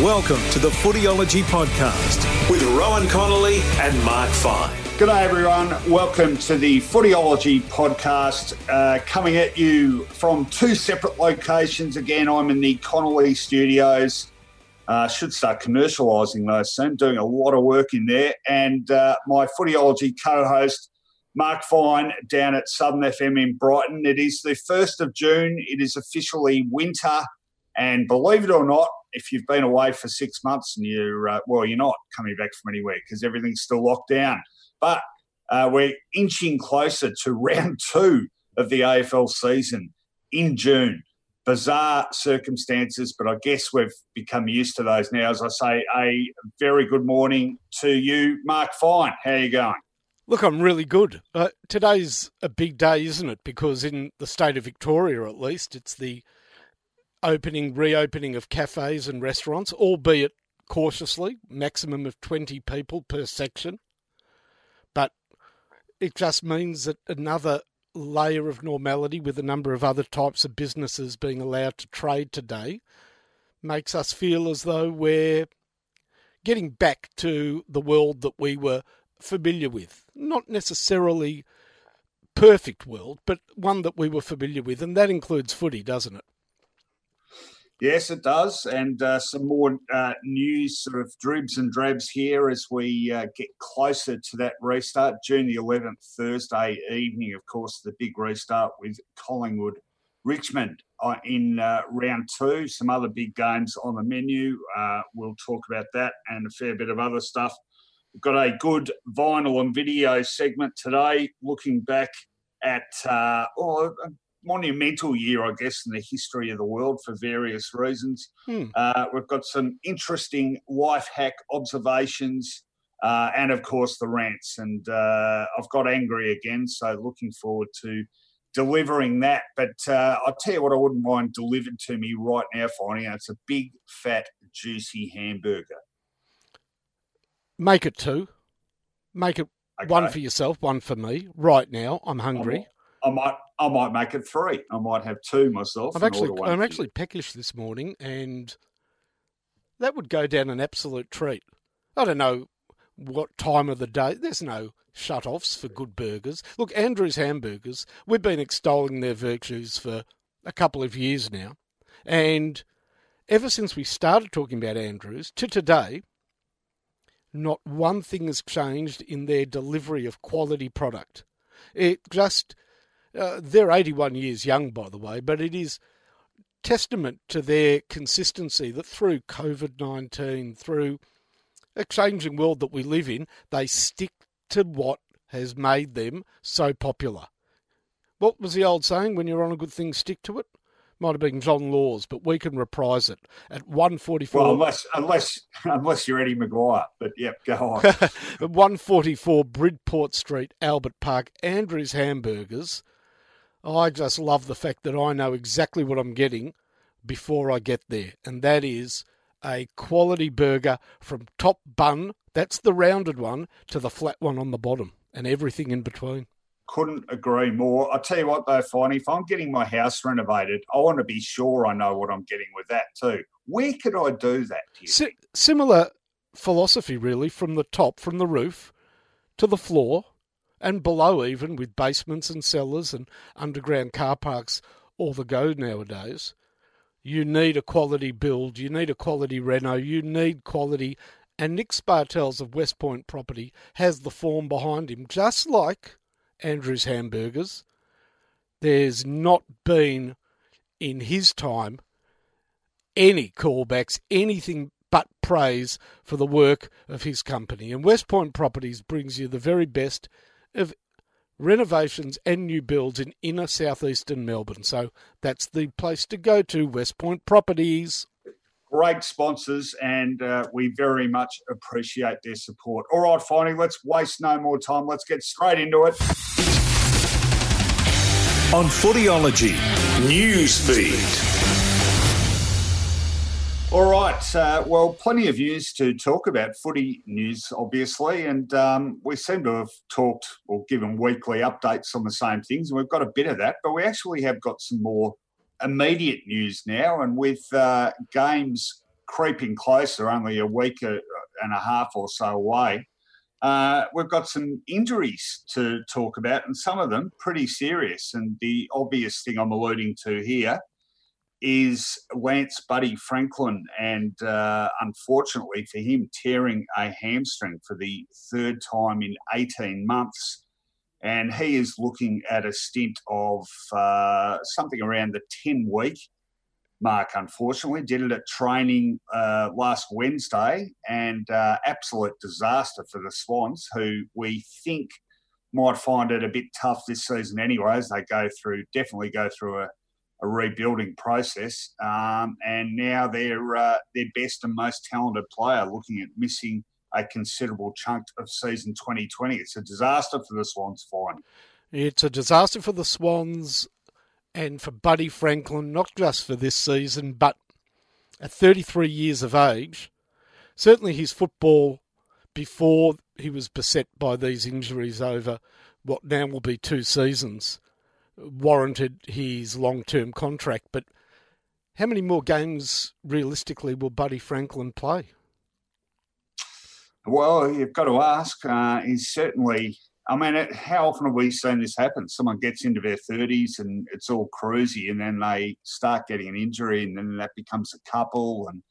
Welcome to the Footyology Podcast with Rohan Connolly and Mark Fine. Good day, everyone. Welcome to the Footyology Podcast, uh, coming at you from two separate locations. Again, I'm in the Connolly Studios. Uh, should start commercialising those soon, doing a lot of work in there. And uh, my Footyology co host, Mark Fine, down at Southern FM in Brighton. It is the 1st of June. It is officially winter. And believe it or not, if you've been away for six months and you're, uh, well, you're not coming back from anywhere because everything's still locked down. But uh, we're inching closer to round two of the AFL season in June. Bizarre circumstances, but I guess we've become used to those now. As I say, a very good morning to you, Mark Fine. How are you going? Look, I'm really good. Uh, today's a big day, isn't it? Because in the state of Victoria, at least, it's the opening, reopening of cafes and restaurants, albeit cautiously, maximum of 20 people per section. But it just means that another layer of normality with a number of other types of businesses being allowed to trade today makes us feel as though we're getting back to the world that we were familiar with. Not necessarily perfect world, but one that we were familiar with, and that includes footy, doesn't it? Yes, it does. And uh, some more uh, news, sort of dribs and drabs here as we uh, get closer to that restart. June the 11th, Thursday evening, of course, the big restart with Collingwood Richmond uh, in uh, round two. Some other big games on the menu. Uh, we'll talk about that and a fair bit of other stuff. We've got a good vinyl and video segment today, looking back at oh, monumental year, I guess, in the history of the world for various reasons. Hmm. Uh, we've got some interesting life hack observations. Uh, and of course the rants. And uh, I've got angry again, so looking forward to delivering that. But uh, I'll tell you what, I wouldn't mind delivered to me right now, finding out it's a big, fat, juicy hamburger. Make it two. Make it okay. one for yourself, one for me. Right now, I'm hungry. I might I might make it three. I might have two myself. I'm actually I'm actually peckish this morning, and that would go down an absolute treat. I don't know what time of the day. There's no shut offs for good burgers. Look, Andrew's Hamburgers. We've been extolling their virtues for a couple of years now, and ever since we started talking about Andrews to today, not one thing has changed in their delivery of quality product. It just uh, they're 81 years young, by the way, but it is testament to their consistency that through COVID 19, through a changing world that we live in, they stick to what has made them so popular. What was the old saying? When you're on a good thing, stick to it. Might have been John Laws, but we can reprise it at 144. Well, unless unless unless you're Eddie McGuire, but yep, go on. at 144 Bridport Street, Albert Park, Andrews Hamburgers I just love the fact that I know exactly what I'm getting before I get there, and that is a quality burger from top bun, that's the rounded one, to the flat one on the bottom, and everything in between. Couldn't agree more. I tell you what, though, Finey, if I'm getting my house renovated, I want to be sure I know what I'm getting with that too. Where could I do that? Si- similar philosophy, really, from the top, from the roof to the floor and below even with basements and cellars and underground car parks all the go nowadays. You need a quality build, you need a quality reno, you need quality. And Nick Spartels of West Point Property has the form behind him, just like Andrew's Hamburgers. There's not been in his time any callbacks, anything but praise for the work of his company. And West Point Properties brings you the very best of renovations and new builds in inner southeastern Melbourne. So that's the place to go to, West Point Properties. great sponsors, and uh, we very much appreciate their support. All right, finally, let's waste no more time. Let's get straight into it. On Footyology News Feed. All right. Uh, well, plenty of news to talk about. Footy news, obviously, and um, we seem to have talked or given weekly updates on the same things, and we've got a bit of that. But we actually have got some more immediate news now, and with uh, games creeping closer, only a week and a half or so away. Uh, we've got some injuries to talk about, and some of them pretty serious. And the obvious thing I'm alluding to here is Lance Buddy Franklin, and uh, unfortunately for him, tearing a hamstring for the third time in 18 months. And he is looking at a stint of uh, something around the 10 week mark, unfortunately. Did it at training uh, last Wednesday, and uh, absolute disaster for the Swans, who we think might find it a bit tough this season anyway, as they go through, definitely go through a a rebuilding process, um, and now their uh, their best and most talented player looking at missing a considerable chunk of season 2020. It's a disaster for the Swans. Fine. It's a disaster for the Swans and for Buddy Franklin, not just for this season, but at 33 years of age, certainly his football before he was beset by these injuries over what now will be two seasons warranted his long term contract. But how many more games realistically will Buddy Franklin play? Well, you've got to ask. Uh, he's certainly. I mean, how often have we seen this happen? Someone gets into their 30s and it's all cruisy, and then they start getting an injury, and then that becomes a couple, and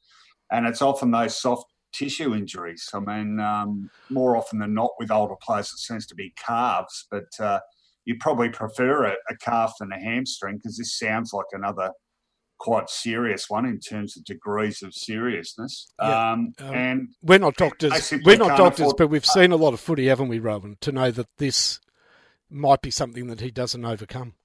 and it's often those soft tissue injuries. I mean, um, more often than not, with older players, it seems to be calves, but uh, you probably prefer a, a calf than a hamstring because this sounds like another quite serious one in terms of degrees of seriousness. Yeah. Um, um, and we're not doctors. We're not doctors, but we've seen a lot of footy, haven't we, Rohan, to know that this might be something that he doesn't overcome.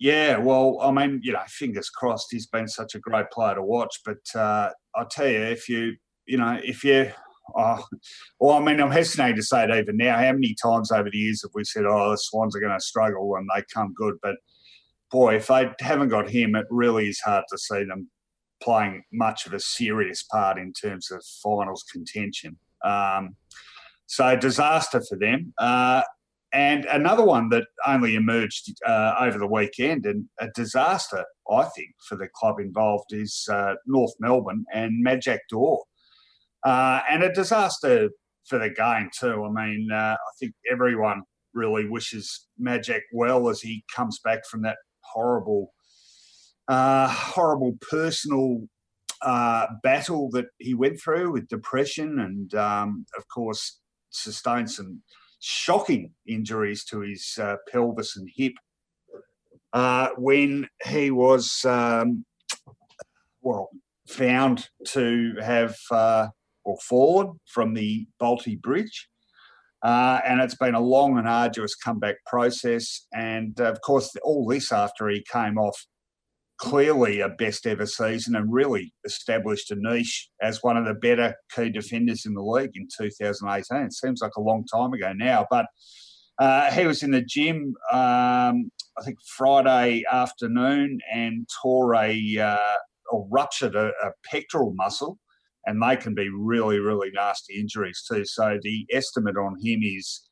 Yeah, well, I mean, you know, fingers crossed. He's been such a great player to watch, but uh, I tell you, if you, you know, if you Oh, well, I mean, I'm hesitating to say it even now. How many times over the years have we said, oh, the Swans are going to struggle and they come good? But boy, if they haven't got him, it really is hard to see them playing much of a serious part in terms of finals contention. Um, so, disaster for them. Uh, and another one that only emerged uh, over the weekend, and a disaster, I think, for the club involved is uh, North Melbourne and Majak Daw uh, and a disaster for the game too. I mean, uh, I think everyone really wishes Majak well as he comes back from that horrible, uh, horrible personal uh, battle that he went through with depression, and um, of course sustained some shocking injuries to his uh, pelvis and hip uh, when he was. Um, well, found to have uh, or fallen from the Bolte Bridge. Uh, and it's been a long and arduous comeback process. And uh, of course, all this after he came off clearly a best ever season and really established a niche as one of the better key defenders in the league in 2018. It seems like a long time ago now, but uh, he was in the gym, um, I think Friday afternoon, and tore a uh, or ruptured a, a pectoral muscle and they can be really, really nasty injuries too. So the estimate on him is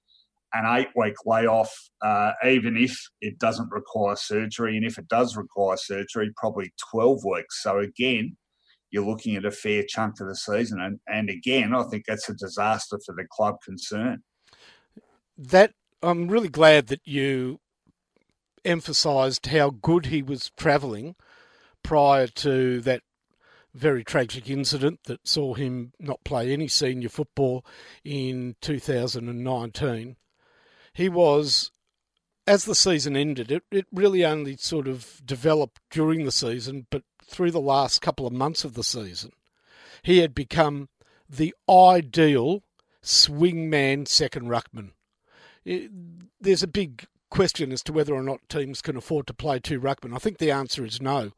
an eight week layoff, uh, even if it doesn't require surgery. And if it does require surgery, probably 12 weeks. So again, you're looking at a fair chunk of the season. And, and again, I think that's a disaster for the club concerned. That I'm really glad that you emphasised how good he was travelling prior to that very tragic incident that saw him not play any senior football in 2019. He was, as the season ended, it, it really only sort of developed during the season, but through the last couple of months of the season, he had become the ideal swingman second ruckman. It, there's a big question as to whether or not teams can afford to play two ruckmen. I think the answer is no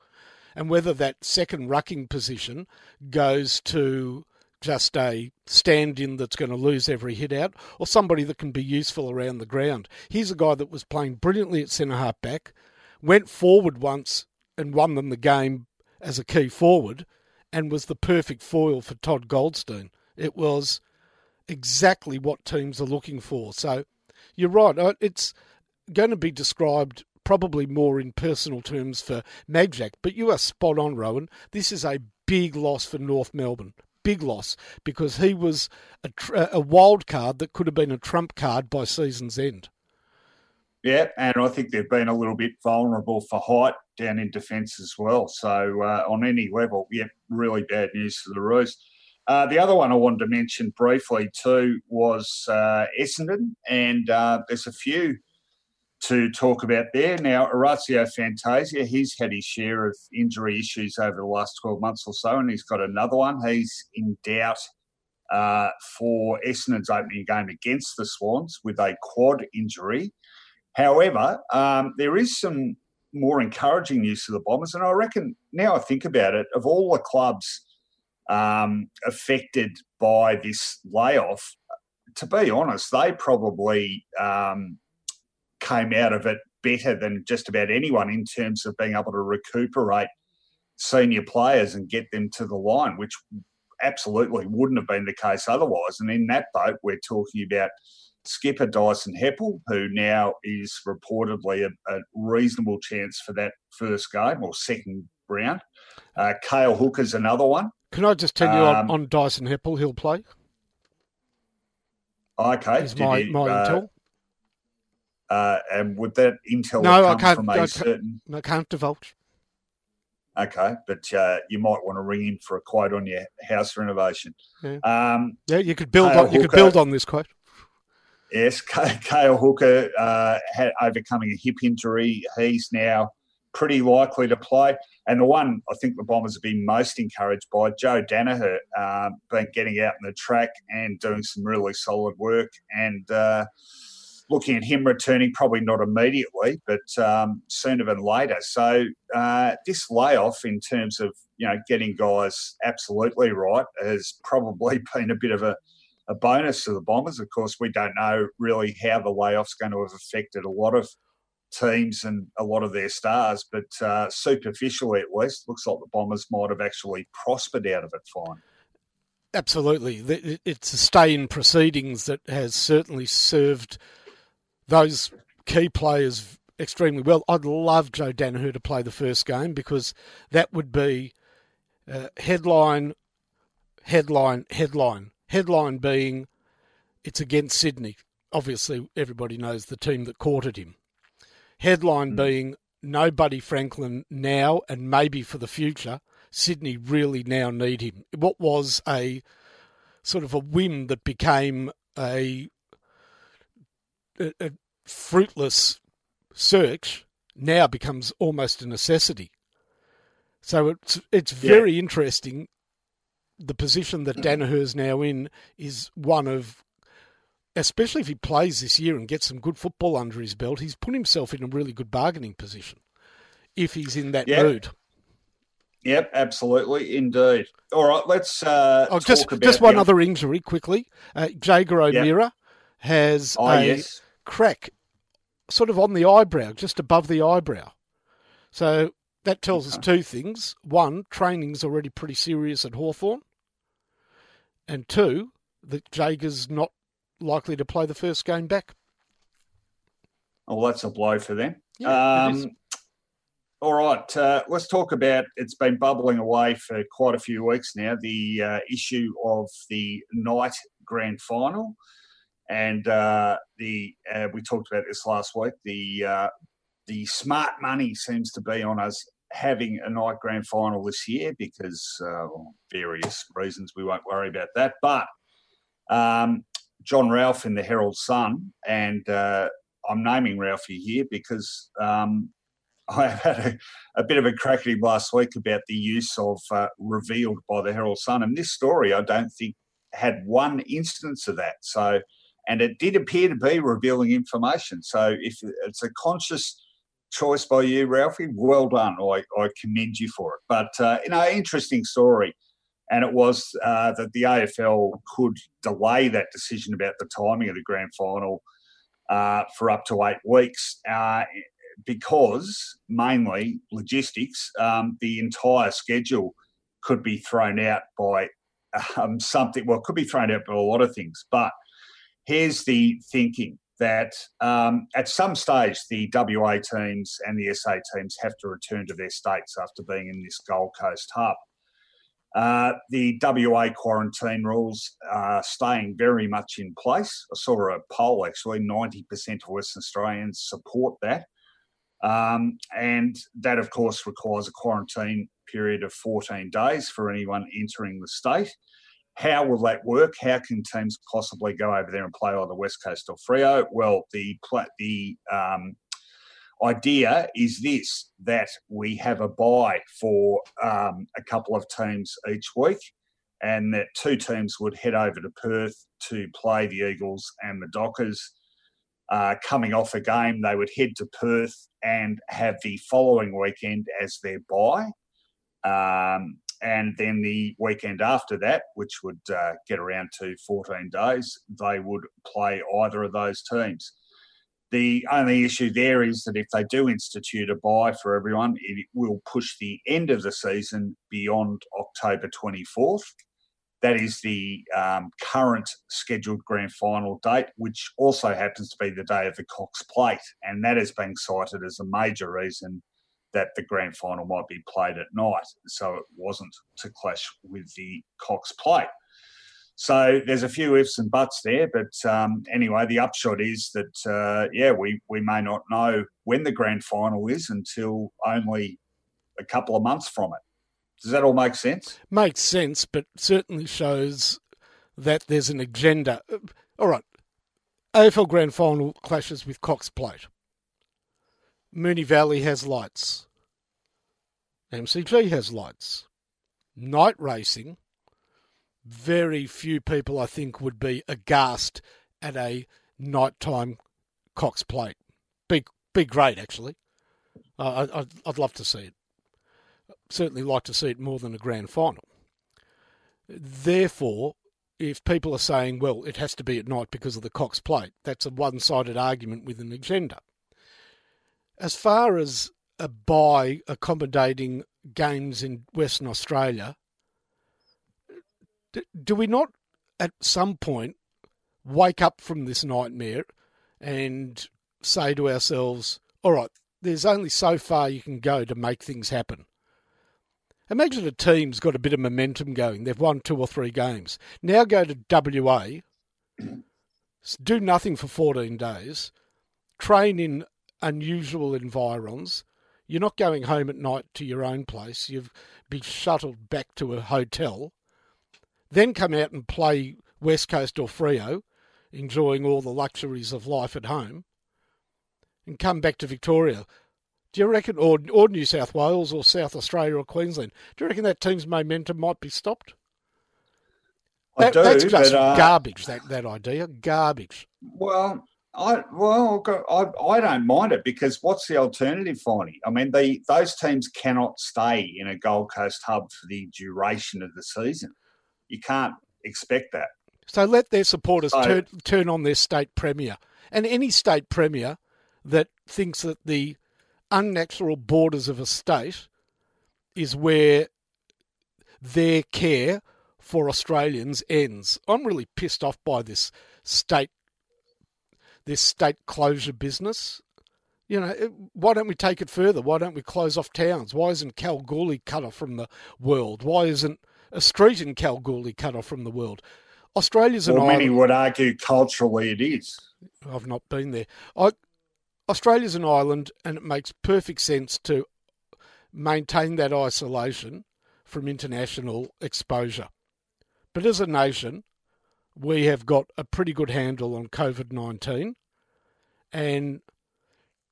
and whether that second rucking position goes to just a stand in that's going to lose every hit out or somebody that can be useful around the ground. He's a guy that was playing brilliantly at centre half back, went forward once and won them the game as a key forward, and was the perfect foil for Todd Goldstein. It was exactly what teams are looking for. So you're right. Uh, it's going to be described probably more in personal terms for Majak, but you are spot on, Rohan. This is a big loss for North Melbourne. Big loss because he was a, a wild card that could have been a trump card by season's end. Yeah, and I think they've been a little bit vulnerable for height down in defence as well. So uh, on any level, yeah, really bad news for the Roos. Uh, the other one I wanted to mention briefly too was uh, Essendon, and uh, there's a few to talk about there. Now, Orazio Fantasia, he's had his share of injury issues over the last 12 months or so, and he's got another one. He's in doubt uh, for Essendon's opening game against the Swans with a quad injury. However, um, there is some more encouraging news for the Bombers, and I reckon now I think about it, of all the clubs um, affected by this layoff, to be honest, they probably um, came out of it better than just about anyone in terms of being able to recuperate senior players and get them to the line, which absolutely wouldn't have been the case otherwise. And in that boat, we're talking about skipper Dyson Heppell, who now is reportedly a, a reasonable chance for that first game or second round. Uh, Cale Hooker's another one. Can I just tell you um, on, on, Dyson Heppell, he'll play? Okay. Is my, my uh, intel. Uh, and would that intel no, I can't, from a I can't, certain? I can't divulge. Okay, but uh, you might want to ring in for a quote on your house renovation. Yeah, um, yeah you could build on, you could build on this quote. Yes, Cale Hooker uh, had overcoming a hip injury. He's now pretty likely to play. And the one I think the Bombers have been most encouraged by, Joe Daniher, uh, been getting out in the track and doing some really solid work. And uh, looking at him returning, probably not immediately, but um, sooner than later. So uh, this layoff, in terms of you know getting guys absolutely right, has probably been a bit of a, a bonus to the Bombers. Of course, we don't know really how the layoff's going to have affected a lot of teams and a lot of their stars, but uh, superficially at least, looks like the Bombers might have actually prospered out of it fine. Absolutely. It's a stay in proceedings that has certainly served those key players extremely well. I'd love Joe Daniher to play the first game because that would be uh, headline, headline, headline. Headline being it's against Sydney. Obviously, everybody knows the team that courted him. Headline mm. being no Buddy Franklin now and maybe for the future. Sydney really now need him. What was a sort of a whim that became a a, a fruitless search now becomes almost a necessity. So it's it's very yeah. interesting. The position that Daniher's now in is one of, especially if he plays this year and gets some good football under his belt, he's put himself in a really good bargaining position if he's in that yep. mood. Yep, absolutely, indeed. All right, let's uh, oh, just just one other injury quickly. Uh, Jaeger O'Meara yep. has oh, a yes crack sort of on the eyebrow, just above the eyebrow. So that tells us two things. One, training's already pretty serious at Hawthorn, And two, that Jaeger's not likely to play the first game back. Well, that's a blow for them. Yeah, um, all right, uh, let's talk about it's been bubbling away for quite a few weeks now the uh, issue of the night grand final. And uh, the uh, we talked about this last week. The uh, the smart money seems to be on us having a night grand final this year because uh, various reasons. We won't worry about that. But um, John Ralph in the Herald Sun, and uh, I'm naming Ralphie here because um, I have had a, a, bit of a crack at him last week about the use of uh, revealed by the Herald Sun. And this story, I don't think, had one instance of that. So and it did appear to be revealing information. So if it's a conscious choice by you, Ralphie. Well done. I, I commend you for it. But, uh, you know, interesting story. And it was uh, that the AFL could delay that decision about the timing of the grand final uh, for up to eight weeks uh, because mainly logistics, um, the entire schedule could be thrown out by um, something. Well, could be thrown out by a lot of things. But here's the thinking that um, at some stage the WA teams and the SA teams have to return to their states after being in this Gold Coast hub. Uh, the WA quarantine rules are staying very much in place. I saw a poll actually, 90% of Western Australians support that. Um, and that, of course, requires a quarantine period of 14 days for anyone entering the state. How will that work? How can teams possibly go over there and play on the West Coast or Freo? Well, the the um, idea is this that we have a bye for um, a couple of teams each week, and that two teams would head over to Perth to play the Eagles and the Dockers. Uh, coming off a game, they would head to Perth and have the following weekend as their bye. Um, and then the weekend after that, which would uh, get around to 14 days, they would play either of those teams. The only issue there is that if they do institute a bye for everyone, it will push the end of the season beyond October 24th. That is the um, current scheduled grand final date, which also happens to be the day of the Cox Plate. And that is being cited as a major reason that the grand final might be played at night. So it wasn't to clash with the Cox Plate. So there's a few ifs and buts there, but um, anyway, the upshot is that uh, yeah, we we may not know when the grand final is until only a couple of months from it. Does that all make sense? Makes sense, but certainly shows that there's an agenda. All right, AFL Grand Final clashes with Cox Plate. Moonee Valley has lights. MCG has lights. Night racing very few people, I think, would be aghast at a nighttime Cox plate. Be be great, actually. Uh, I, I'd, I'd love to see it. Certainly like to see it more than a grand final. Therefore, if people are saying, well, it has to be at night because of the Cox plate, that's a one sided argument with an agenda. As far as a bye accommodating games in Western Australia, do we not at some point wake up from this nightmare and say to ourselves, all right, there's only so far you can go to make things happen. Imagine a team's got a bit of momentum going. They've won two or three games. Now go to WA, do nothing for 14 days, train in unusual environs. You're not going home at night to your own place. You've been shuttled back to a hotel then come out and play West Coast or Freo, enjoying all the luxuries of life at home, and come back to Victoria. Do you reckon, or, or New South Wales or South Australia or Queensland, do you reckon that team's momentum might be stopped? I that, do, that's just but, uh, garbage. That that idea, garbage. Well, I well, I, I don't mind it because what's the alternative, Finey? I mean, the those teams cannot stay in a Gold Coast hub for the duration of the season. You can't expect that. So let their supporters so, turn, turn on their state premier. And any state premier that thinks that the unnatural borders of a state is where their care for Australians ends. I'm really pissed off by this state this state closure business. You know, why don't we take it further? Why don't we close off towns? Why isn't Kalgoorlie cut off from the world? Why isn't a street in Kalgoorlie cut off from the world. Australia's an well, island. Many would argue culturally it is. I've not been there. I, Australia's an island, and it makes perfect sense to maintain that isolation from international exposure. But as a nation, we have got a pretty good handle on COVID 19. And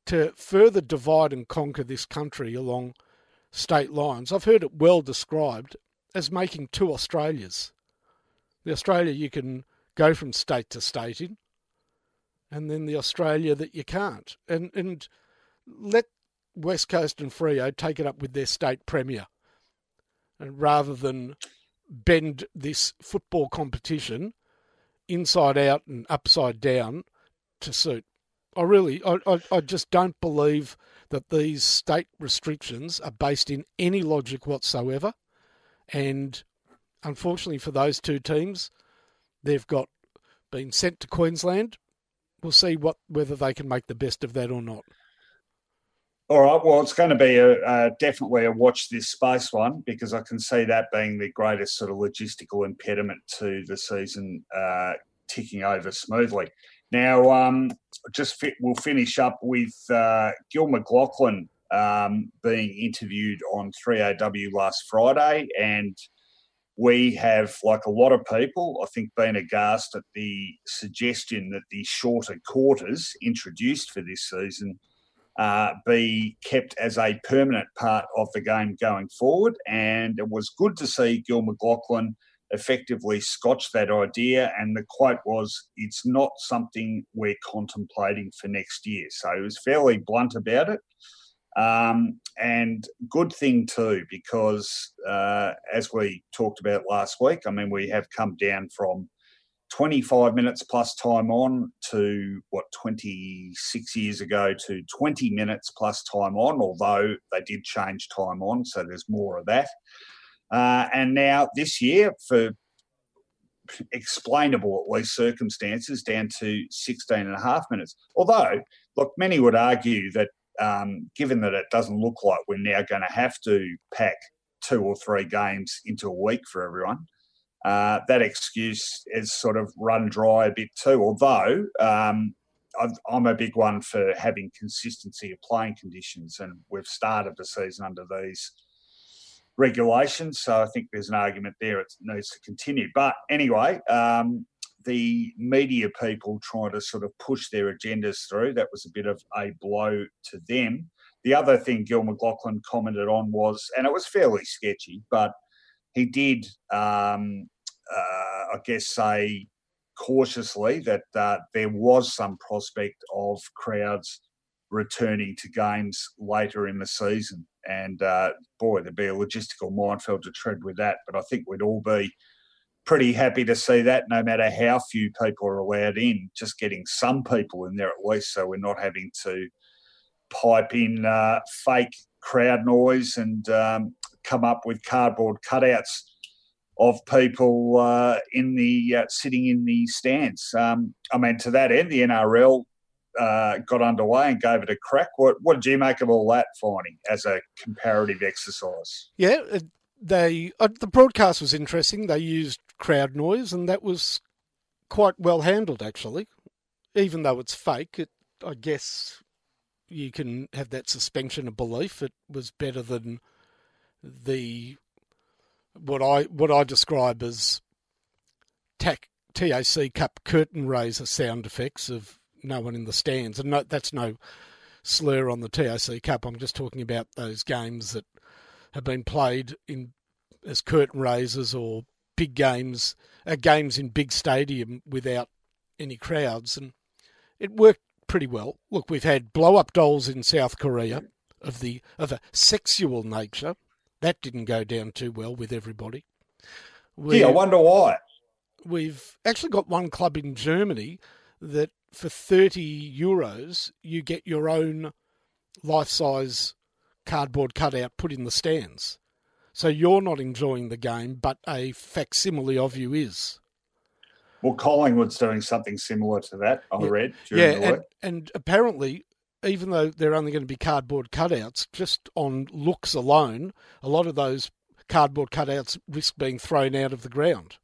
to further divide and conquer this country along state lines, I've heard it well described as making two Australias. The Australia you can go from state to state in, and then the Australia that you can't. And and let West Coast and Freo take it up with their state premier, and rather than bend this football competition inside out and upside down to suit. I really, I, I, I just don't believe that these state restrictions are based in any logic whatsoever. And unfortunately for those two teams, they've got been sent to Queensland. We'll see what whether they can make the best of that or not. All right. Well, it's going to be a, a, definitely a watch this space one because I can see that being the greatest sort of logistical impediment to the season uh, ticking over smoothly. Now, um, just we'll finish up with uh, Gil McLachlan um, being interviewed on 3AW last Friday, and we have, like a lot of people, I think, been aghast at the suggestion that the shorter quarters introduced for this season uh, be kept as a permanent part of the game going forward. And it was good to see Gil McLachlan effectively scotch that idea. And the quote was, It's not something we're contemplating for next year. So he was fairly blunt about it. Um, and good thing too, because uh, as we talked about last week, I mean, we have come down from 25 minutes plus time on to what 26 years ago to 20 minutes plus time on, although they did change time on, so there's more of that. Uh, and now this year, for explainable at least circumstances, down to 16 and a half minutes. Although, look, many would argue that um, given that it doesn't look like we're now going to have to pack two or three games into a week for everyone, uh, that excuse is sort of run dry a bit too. Although um, I'm a big one for having consistency of playing conditions, and we've started the season under these regulations. So I think there's an argument there it needs to continue. But anyway, um, the media people trying to sort of push their agendas through, that was a bit of a blow to them. The other thing Gil McLachlan commented on was, and it was fairly sketchy, but he did, um, uh, I guess, say cautiously that uh, there was some prospect of crowds returning to games later in the season. And uh, boy, there'd be a logistical minefield to tread with that. But I think we'd all be pretty happy to see that no matter how few people are allowed in, just getting some people in there at least so we're not having to pipe in uh, fake crowd noise and um, come up with cardboard cutouts of people uh, in the uh, sitting in the stands. Um, I mean, to that end, the NRL uh, got underway and gave it a crack. What what did you make of all that finding as a comparative exercise? Yeah, they uh, the broadcast was interesting. They used crowd noise, and that was quite well handled actually. Even though it's fake, it I guess you can have that suspension of belief. It was better than the what I what I describe as TAC, TAC Cup curtain raiser sound effects of no one in the stands, and no, that's no slur on the TAC Cup. I'm just talking about those games that have been played in as curtain raisers or big games, uh, games in big stadium without any crowds, and it worked pretty well. Look, we've had blow up dolls in South Korea of the of a sexual nature. That didn't go down too well with everybody. We, yeah, I wonder why. We've actually got one club in Germany that for 30 euros you get your own life size cardboard cutout put in the stands. So you're not enjoying the game, but a facsimile of you is. Well, Collingwood's doing something similar to that, I yeah. read. yeah, and, and apparently even though they're only going to be cardboard cutouts, just on looks alone, a lot of those cardboard cutouts risk being thrown out of the ground.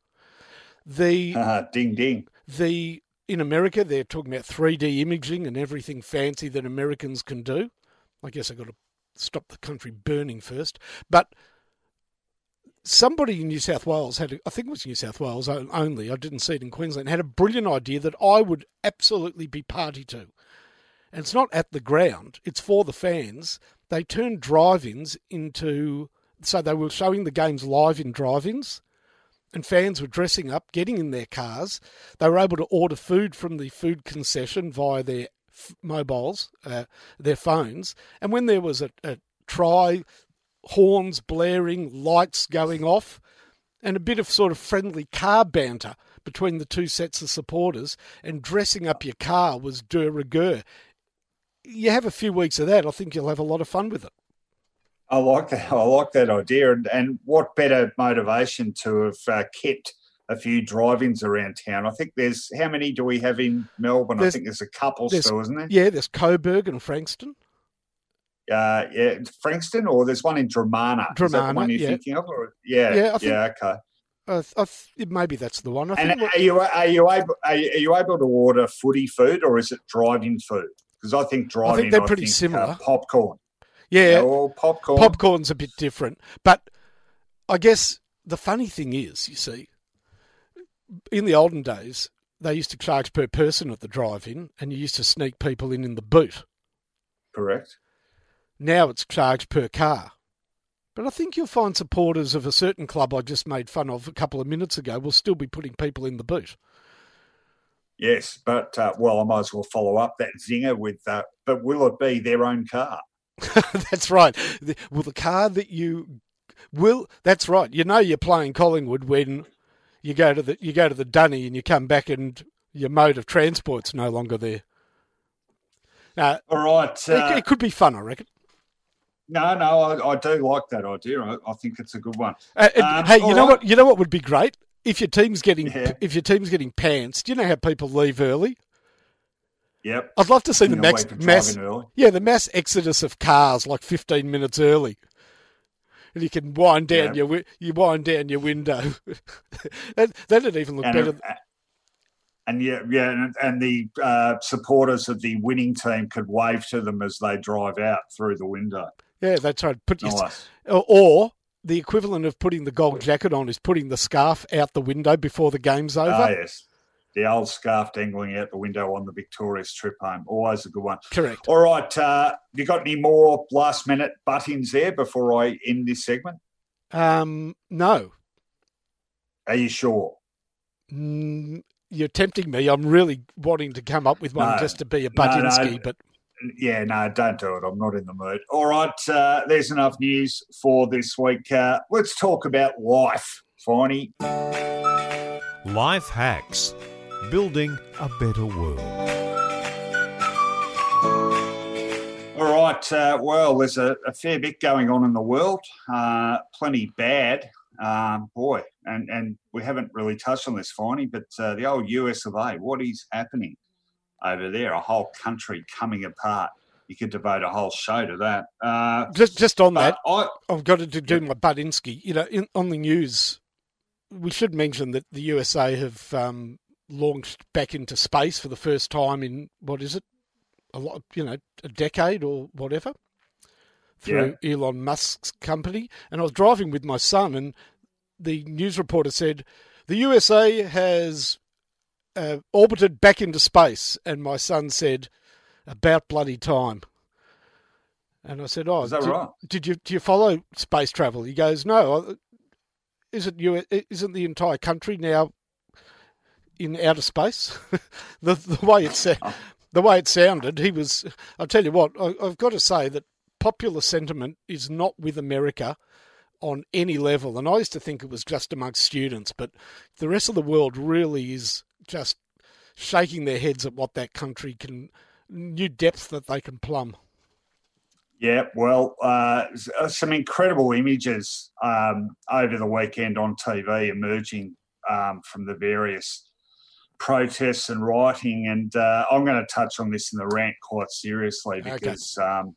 The uh, ding ding. The in America they're talking about 3D imaging and everything fancy that Americans can do. I guess I've got to stop the country burning first, but somebody in New South Wales had, I think it was New South Wales only, I didn't see it in Queensland, had a brilliant idea that I would absolutely be party to. And it's not at the ground, it's for the fans. They turned drive ins into, so they were showing the games live in drive ins, and fans were dressing up, getting in their cars. They were able to order food from the food concession via their f- mobiles, uh, their phones, and when there was a, a try, horns blaring, lights going off, and a bit of sort of friendly car banter between the two sets of supporters, and dressing up your car was de rigueur. You have a few weeks of that, I think you'll have a lot of fun with it. I like that. I like that idea, and, and what better motivation to have uh, kept a few drive-ins around town. I think there's how many do we have in Melbourne? There's- I think there's a couple there's- still, isn't there? Yeah, there's Coburg and Frankston. Uh, yeah, Frankston, or there's one in Dromana. Is that the Dromana, one you're yeah. thinking of? Or, yeah, Yeah, I think- yeah, okay. I, th- maybe that's the one. I think And what- are you are you able are you, are you able to order footy food or is it drive-in food? Because I think drive-in. they're pretty similar. Uh, popcorn. yeah, Oh, popcorn. popcorn's a bit different. But I guess the funny thing is, you see, in the olden days, they used to charge per person at the drive-in, and you used to sneak people in in the boot. Correct. Now it's charged per car. But I think you'll find supporters of a certain club I just made fun of a couple of minutes ago will still be putting people in the boot. Yes, but uh, well, I might as well follow up that zinger with. Uh, but will it be their own car? that's right. The, well, the car that you will. That's right. You know you're playing Collingwood when you go to the you go to the dunny and you come back and your mode of transport's no longer there. Now, All right. it, Uh, it could be fun, I reckon. no, no, I, I do like that idea. I, I think it's a good one. Uh, Um, hey, you know right. what? You know what would be great if your team's getting Yeah. if your team's getting pants. Do you know how people leave early? Yep. I'd love to see the max, mass. Yeah, the mass exodus of cars like 15 minutes early. And you can wind down your you wind down your window. that that'd even look and, better. uh, and yeah, yeah, and, and the uh, supporters of the winning team could wave to them as they drive out through the window. Yeah, that's right. Put your, Nice. or, or the equivalent of putting the gold jacket on is putting the scarf out the window before the game's over. Ah, yes. The old scarf dangling out the window on the victorious trip home. Always a good one. Correct. All right. Uh, you got any more last minute butt-ins there before I end this segment? Um, no, Are you sure? Mm, you're tempting me. I'm really wanting to come up with one No. just to be a No, no. But Yeah, no, don't do it. I'm not in the mood. All right, uh, there's enough news for this week. Uh, let's talk about life, Finey. Life hacks. Building a better world. All right, uh, well, there's a, a fair bit going on in the world, uh, plenty bad. Um, boy, and, and we haven't really touched on this, Finey, but uh, the old US of A, what is happening over there? A whole country coming apart. You could devote a whole show to that. Uh, just just on that, I, I've got to do my Badinsky. You know, in, on the news, we should mention that the USA have um, launched back into space for the first time in what is it, a lot, you know, a decade or whatever, through Elon Musk's company. And I was driving with my son, and the news reporter said the USA has uh, orbited back into space, and my son said, "About bloody time." And I said, "Oh, Is that did, right? did you do you follow space travel?" He goes, "No, isn't you? Isn't the entire country now in outer space?" the the way it sa- the way it sounded, he was. I'll tell you what. I, I've got to say that popular sentiment is not with America on any level, and I used to think it was just amongst students, but the rest of the world really is just shaking their heads at what that country can new depths that they can plumb. Yeah, well, uh, uh, some incredible images um, over the weekend on TV emerging um, from the various protests and rioting. And uh, I'm going to touch on this in the rant quite seriously Okay. because, um,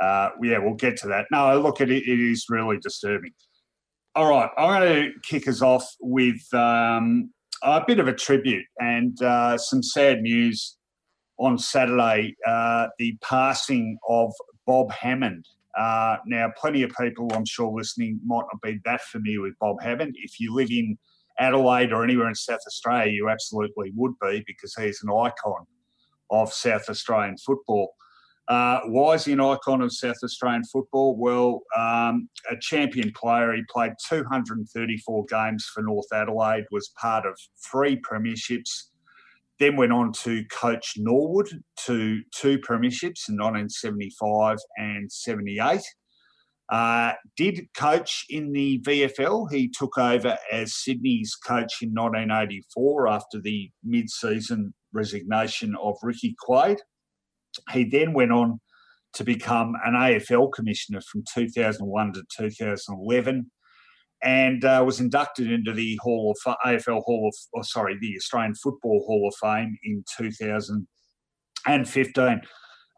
uh, yeah, we'll get to that. No, look, it, it is really disturbing. All right, I'm going to kick us off with um, a bit of a tribute and uh, some sad news on Saturday, uh, the passing of Bob Hammond. Uh, now, plenty of people, I'm sure, listening might not be that familiar with Bob Hammond. If you live in Adelaide or anywhere in South Australia, you absolutely would be because he's an icon of South Australian football. Uh, why is he an icon of South Australian football? Well, um, a champion player. He played 234 games for North Adelaide, was part of three premierships, then went on to coach Norwood to two premierships in 1975 and 78. Uh, did coach in the VFL. He took over as Sydney's coach in 1984 after the mid season resignation of Ricky Quade. He then went on to become an AFL commissioner from 2001 to 2011 and uh, was inducted into the Hall of AFL Hall of, or sorry, the Australian Football Hall of Fame in 2015.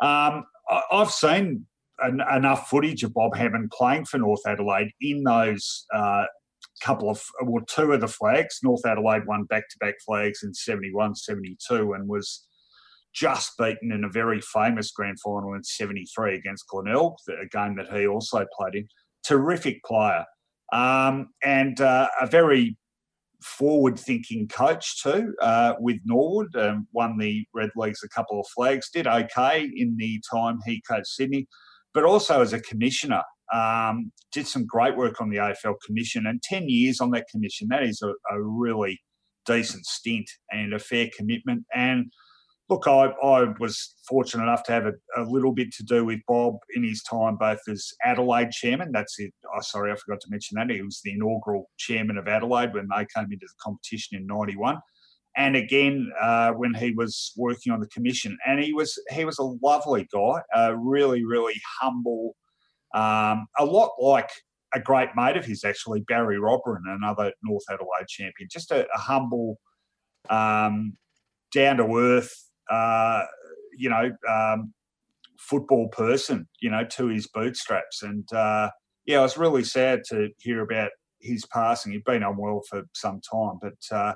Um, I've seen en- enough footage of Bob Hammond playing for North Adelaide in those uh, couple of, well, two of the flags. North Adelaide won back to back flags in 71, 72, and was just beaten in a very famous grand final in 73 against Glenelg, a game that he also played in. Terrific player. Um, and uh, a very forward thinking coach too uh, with Norwood. Um, won the Redlegs a couple of flags, did okay in the time he coached Sydney but also as a commissioner. Um, did some great work on the AFL Commission and 10 years on that commission. That is a, a really decent stint and a fair commitment. And look, I, I was fortunate enough to have a, a, little bit to do with Bob in his time, both as Adelaide chairman. That's it. Oh, sorry, I forgot to mention that. He was the inaugural chairman of Adelaide when they came into the competition in 91 and again uh, when he was working on the commission. And he was he was a lovely guy, uh, really really humble, um, a lot like a great mate of his actually, Barry Robran, another North Adelaide champion. Just a, a humble, um, down to earth, uh, you know, um, football person, you know, to his bootstraps. And uh, yeah, I was really sad to hear about his passing. He'd been unwell for some time, but uh,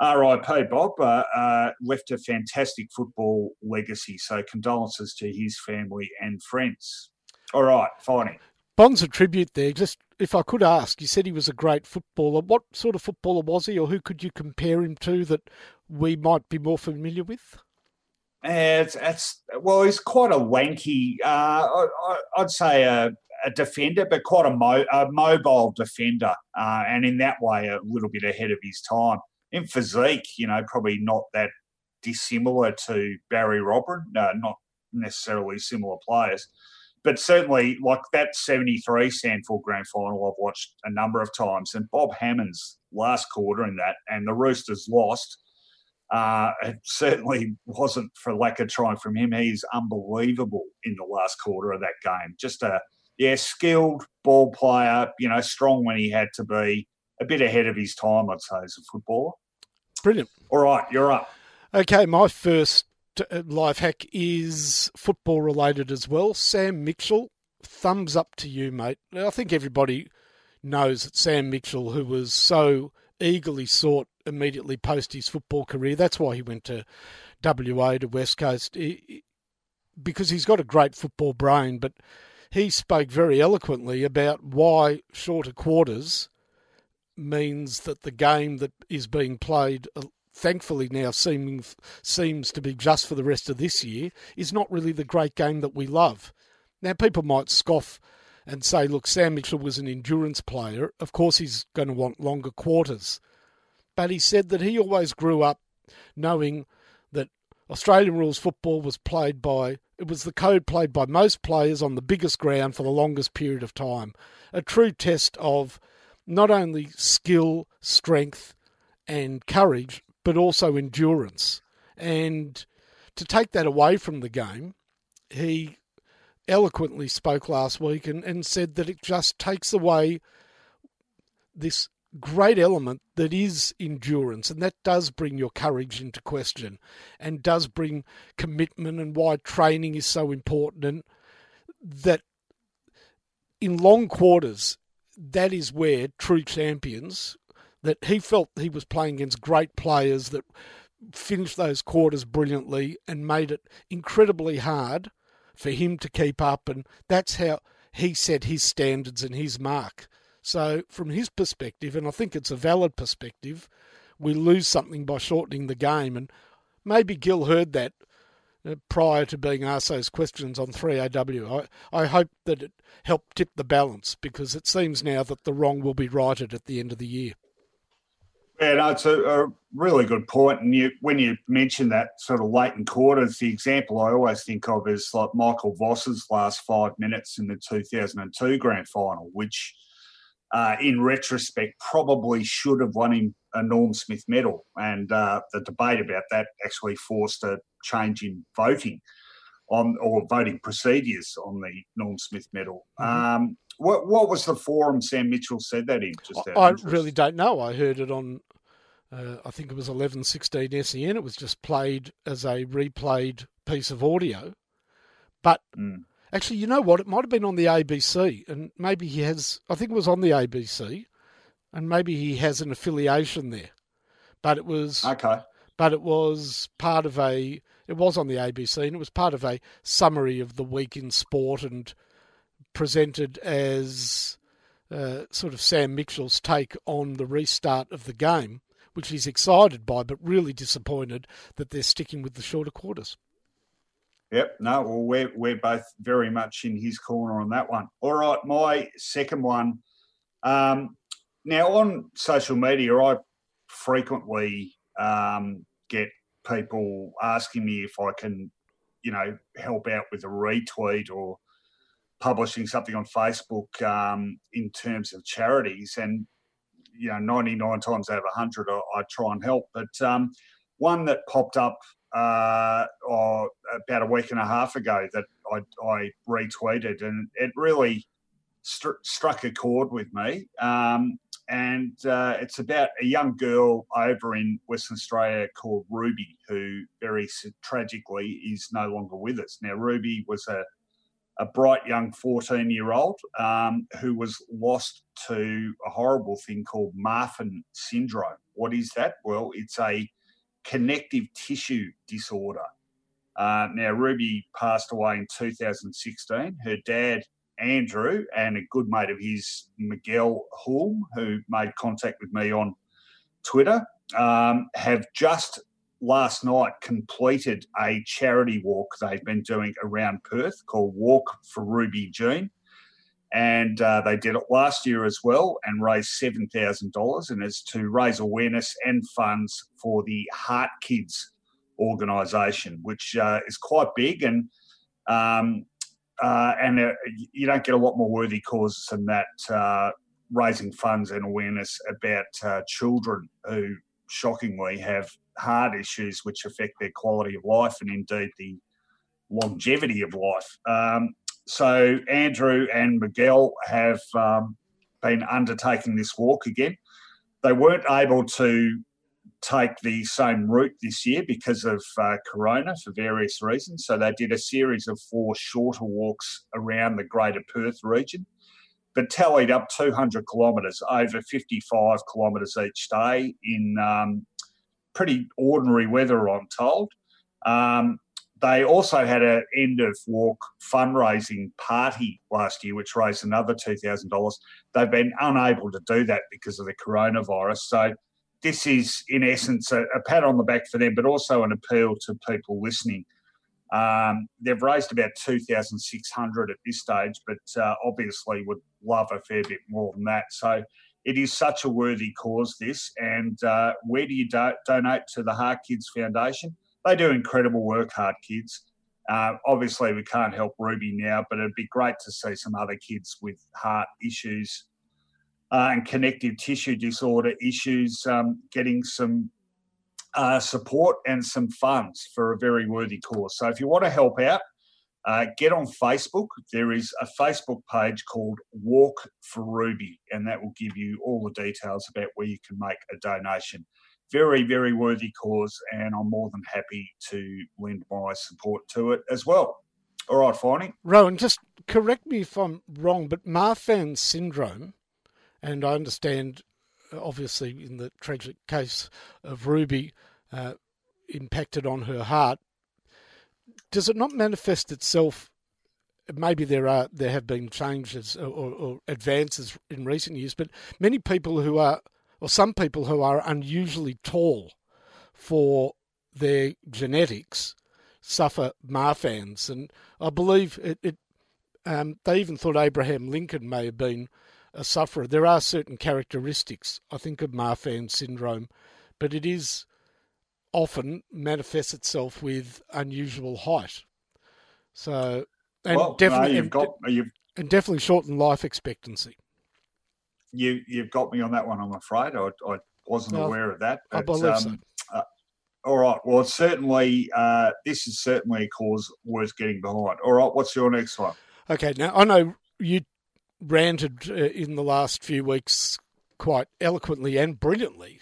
RIP Bob uh, uh, left a fantastic football legacy. So condolences to his family and friends. All right, fine. Bonds a tribute there. Just if I could ask, you said he was a great footballer. What sort of footballer was he, or who could you compare him to that we might be more familiar with? It's, it's well, he's quite a wanky. Uh, I, would say a, a, defender, but quite a, mo, a mobile defender, uh, and in that way, a little bit ahead of his time in physique, you know, probably not that dissimilar to Barry Robran, uh, not necessarily similar players. But certainly, like that 73 SANFL Grand Final, I've watched a number of times. And Bob Hammond's last quarter in that, and the Roosters lost. Uh, it certainly wasn't for lack of trying from him. He's unbelievable in the last quarter of that game. Just a, yeah, skilled ball player, you know, strong when he had to be, a bit ahead of his time, I'd say, as a footballer. Brilliant. All right, you're up. Okay, my first uh, life hack is football related as well. Sam Mitchell, thumbs up to you, mate. I think everybody knows that Sam Mitchell, who was so eagerly sought immediately post his football career, that's why he went to WA to West Coast, because he's got a great football brain. But he spoke very eloquently about why shorter quarters means that the game that is being played, uh, thankfully now seeming seems to be just for the rest of this year, is not really the great game that we love. Now, people might scoff and say, look, Sam Mitchell was an endurance player. Of course, he's going to want longer quarters. But he said that he always grew up knowing that Australian rules football was played by, it was the code played by most players on the biggest ground for the longest period of time. A true test of not only skill, strength, and courage, but also endurance. And to take that away from the game, he eloquently spoke last week and, and said that it just takes away this great element that is endurance, and that does bring your courage into question and does bring commitment and why training is so important. And that in long quarters, that is where true champions that he felt he was playing against great players that finished those quarters brilliantly and made it incredibly hard for him to keep up and that's how he set his standards and his mark. So from his perspective and I think it's a valid perspective, we lose something by shortening the game and maybe Gil heard that uh, prior to being asked those questions on 3AW. I, I hope that it helped tip the balance because it seems now that the wrong will be righted at the end of the year. Yeah, no, it's a, a, really good point. And you, when you mention that sort of late in quarters, the example I always think of is like Michael Voss's last five minutes in the 2002 grand final, which uh, in retrospect probably should have won him a Norm Smith medal. And uh, the debate about that actually forced a change in voting on or voting procedures on the Norm Smith medal. Mm-hmm. Um, what what was the forum Sam Mitchell said that in? Just I really don't know. I heard it on. Uh, I think it was eleven sixteen SEN. It was just played as a replayed piece of audio. But mm. Actually, you know what? It might have been on the ABC, and maybe he has. I think it was on the ABC, and maybe he has an affiliation there. But it was okay. But it was part of a. It was on the ABC, and it was part of a summary of the week in sport and presented as uh, sort of Sam Mitchell's take on the restart of the game, which he's excited by, but really disappointed that they're sticking with the shorter quarters. Yep. No. Well, we're we're both very much in his corner on that one. All right. My second one. Um, now on social media, I frequently um, get people asking me if I can, you know, help out with a retweet or publishing something on Facebook um, in terms of charities, and you know, 99 times out of 100, I, I try and help. But um, one that popped up uh, oh, about a week and a half ago that I, I retweeted, and it really st- struck a chord with me. Um, and uh, it's about a young girl over in Western Australia called Ruby, who very tragically is no longer with us. Now, Ruby was a a bright young 14 year old um, who was lost to a horrible thing called Marfan syndrome. What is that? Well, it's a connective tissue disorder. Uh, now, Ruby passed away in 2016. Her dad, Andrew, and a good mate of his, Miguel Hulme, who made contact with me on Twitter, um, have just last night completed a charity walk they've been doing around Perth called Walk for Ruby Jean. And uh, they did it last year as well and raised $7,000. And it's to raise awareness and funds for the Heart Kids organisation, which uh, is quite big. And um, uh, and uh, you don't get a lot more worthy causes than that, uh, raising funds and awareness about uh, children who shockingly have heart issues which affect their quality of life and indeed the longevity of life. Um, so Andrew and Miguel have um, been undertaking this walk again. They weren't able to take the same route this year because of uh, Corona for various reasons. So they did a series of four shorter walks around the Greater Perth region, but tallied up 200 kilometres over 55 kilometres each day in um, pretty ordinary weather, I'm told. Um, they also had an end of walk fundraising party last year, which raised another $2,000. They've been unable to do that because of the coronavirus. So, this is, in essence, a, a pat on the back for them, but also an appeal to people listening. Um, they've raised about 2,600 at this stage, but uh, obviously would love a fair bit more than that. So, it is such a worthy cause, this. And uh, where do you do- donate to the Heart Kids Foundation? They do incredible work, Heart Kids. Uh, obviously, we can't help Ruby now, but it'd be great to see some other kids with heart issues uh, and connective tissue disorder issues um, getting some uh, support and some funds for a very worthy cause. So, if you want to help out, uh, get on Facebook. There is a Facebook page called Walk for Ruby, and that will give you all the details about where you can make a donation. Very, very worthy cause, and I'm more than happy to lend my support to it as well. All right, Finey. Rohan, just correct me if I'm wrong, but Marfan syndrome, and I understand, obviously, in the tragic case of Ruby, uh, impacted on her heart does it not manifest itself? Maybe there are there have been changes or, or advances in recent years, but many people who are, or some people who are unusually tall for their genetics, suffer Marfans, and I believe it. it um, they even thought Abraham Lincoln may have been a sufferer. There are certain characteristics, I think, of Marfan syndrome, but it is often manifests itself with unusual height. So, and well, definitely, no, you've got, and definitely shortened life expectancy. You, you've got me on that one, I'm afraid. I, I wasn't well, aware of that. But, I believe um, so. Uh, all right. Well, certainly, uh, this is certainly a cause worth getting behind. All right. What's your next one? Okay. Now, I know you ranted uh, in the last few weeks quite eloquently and brilliantly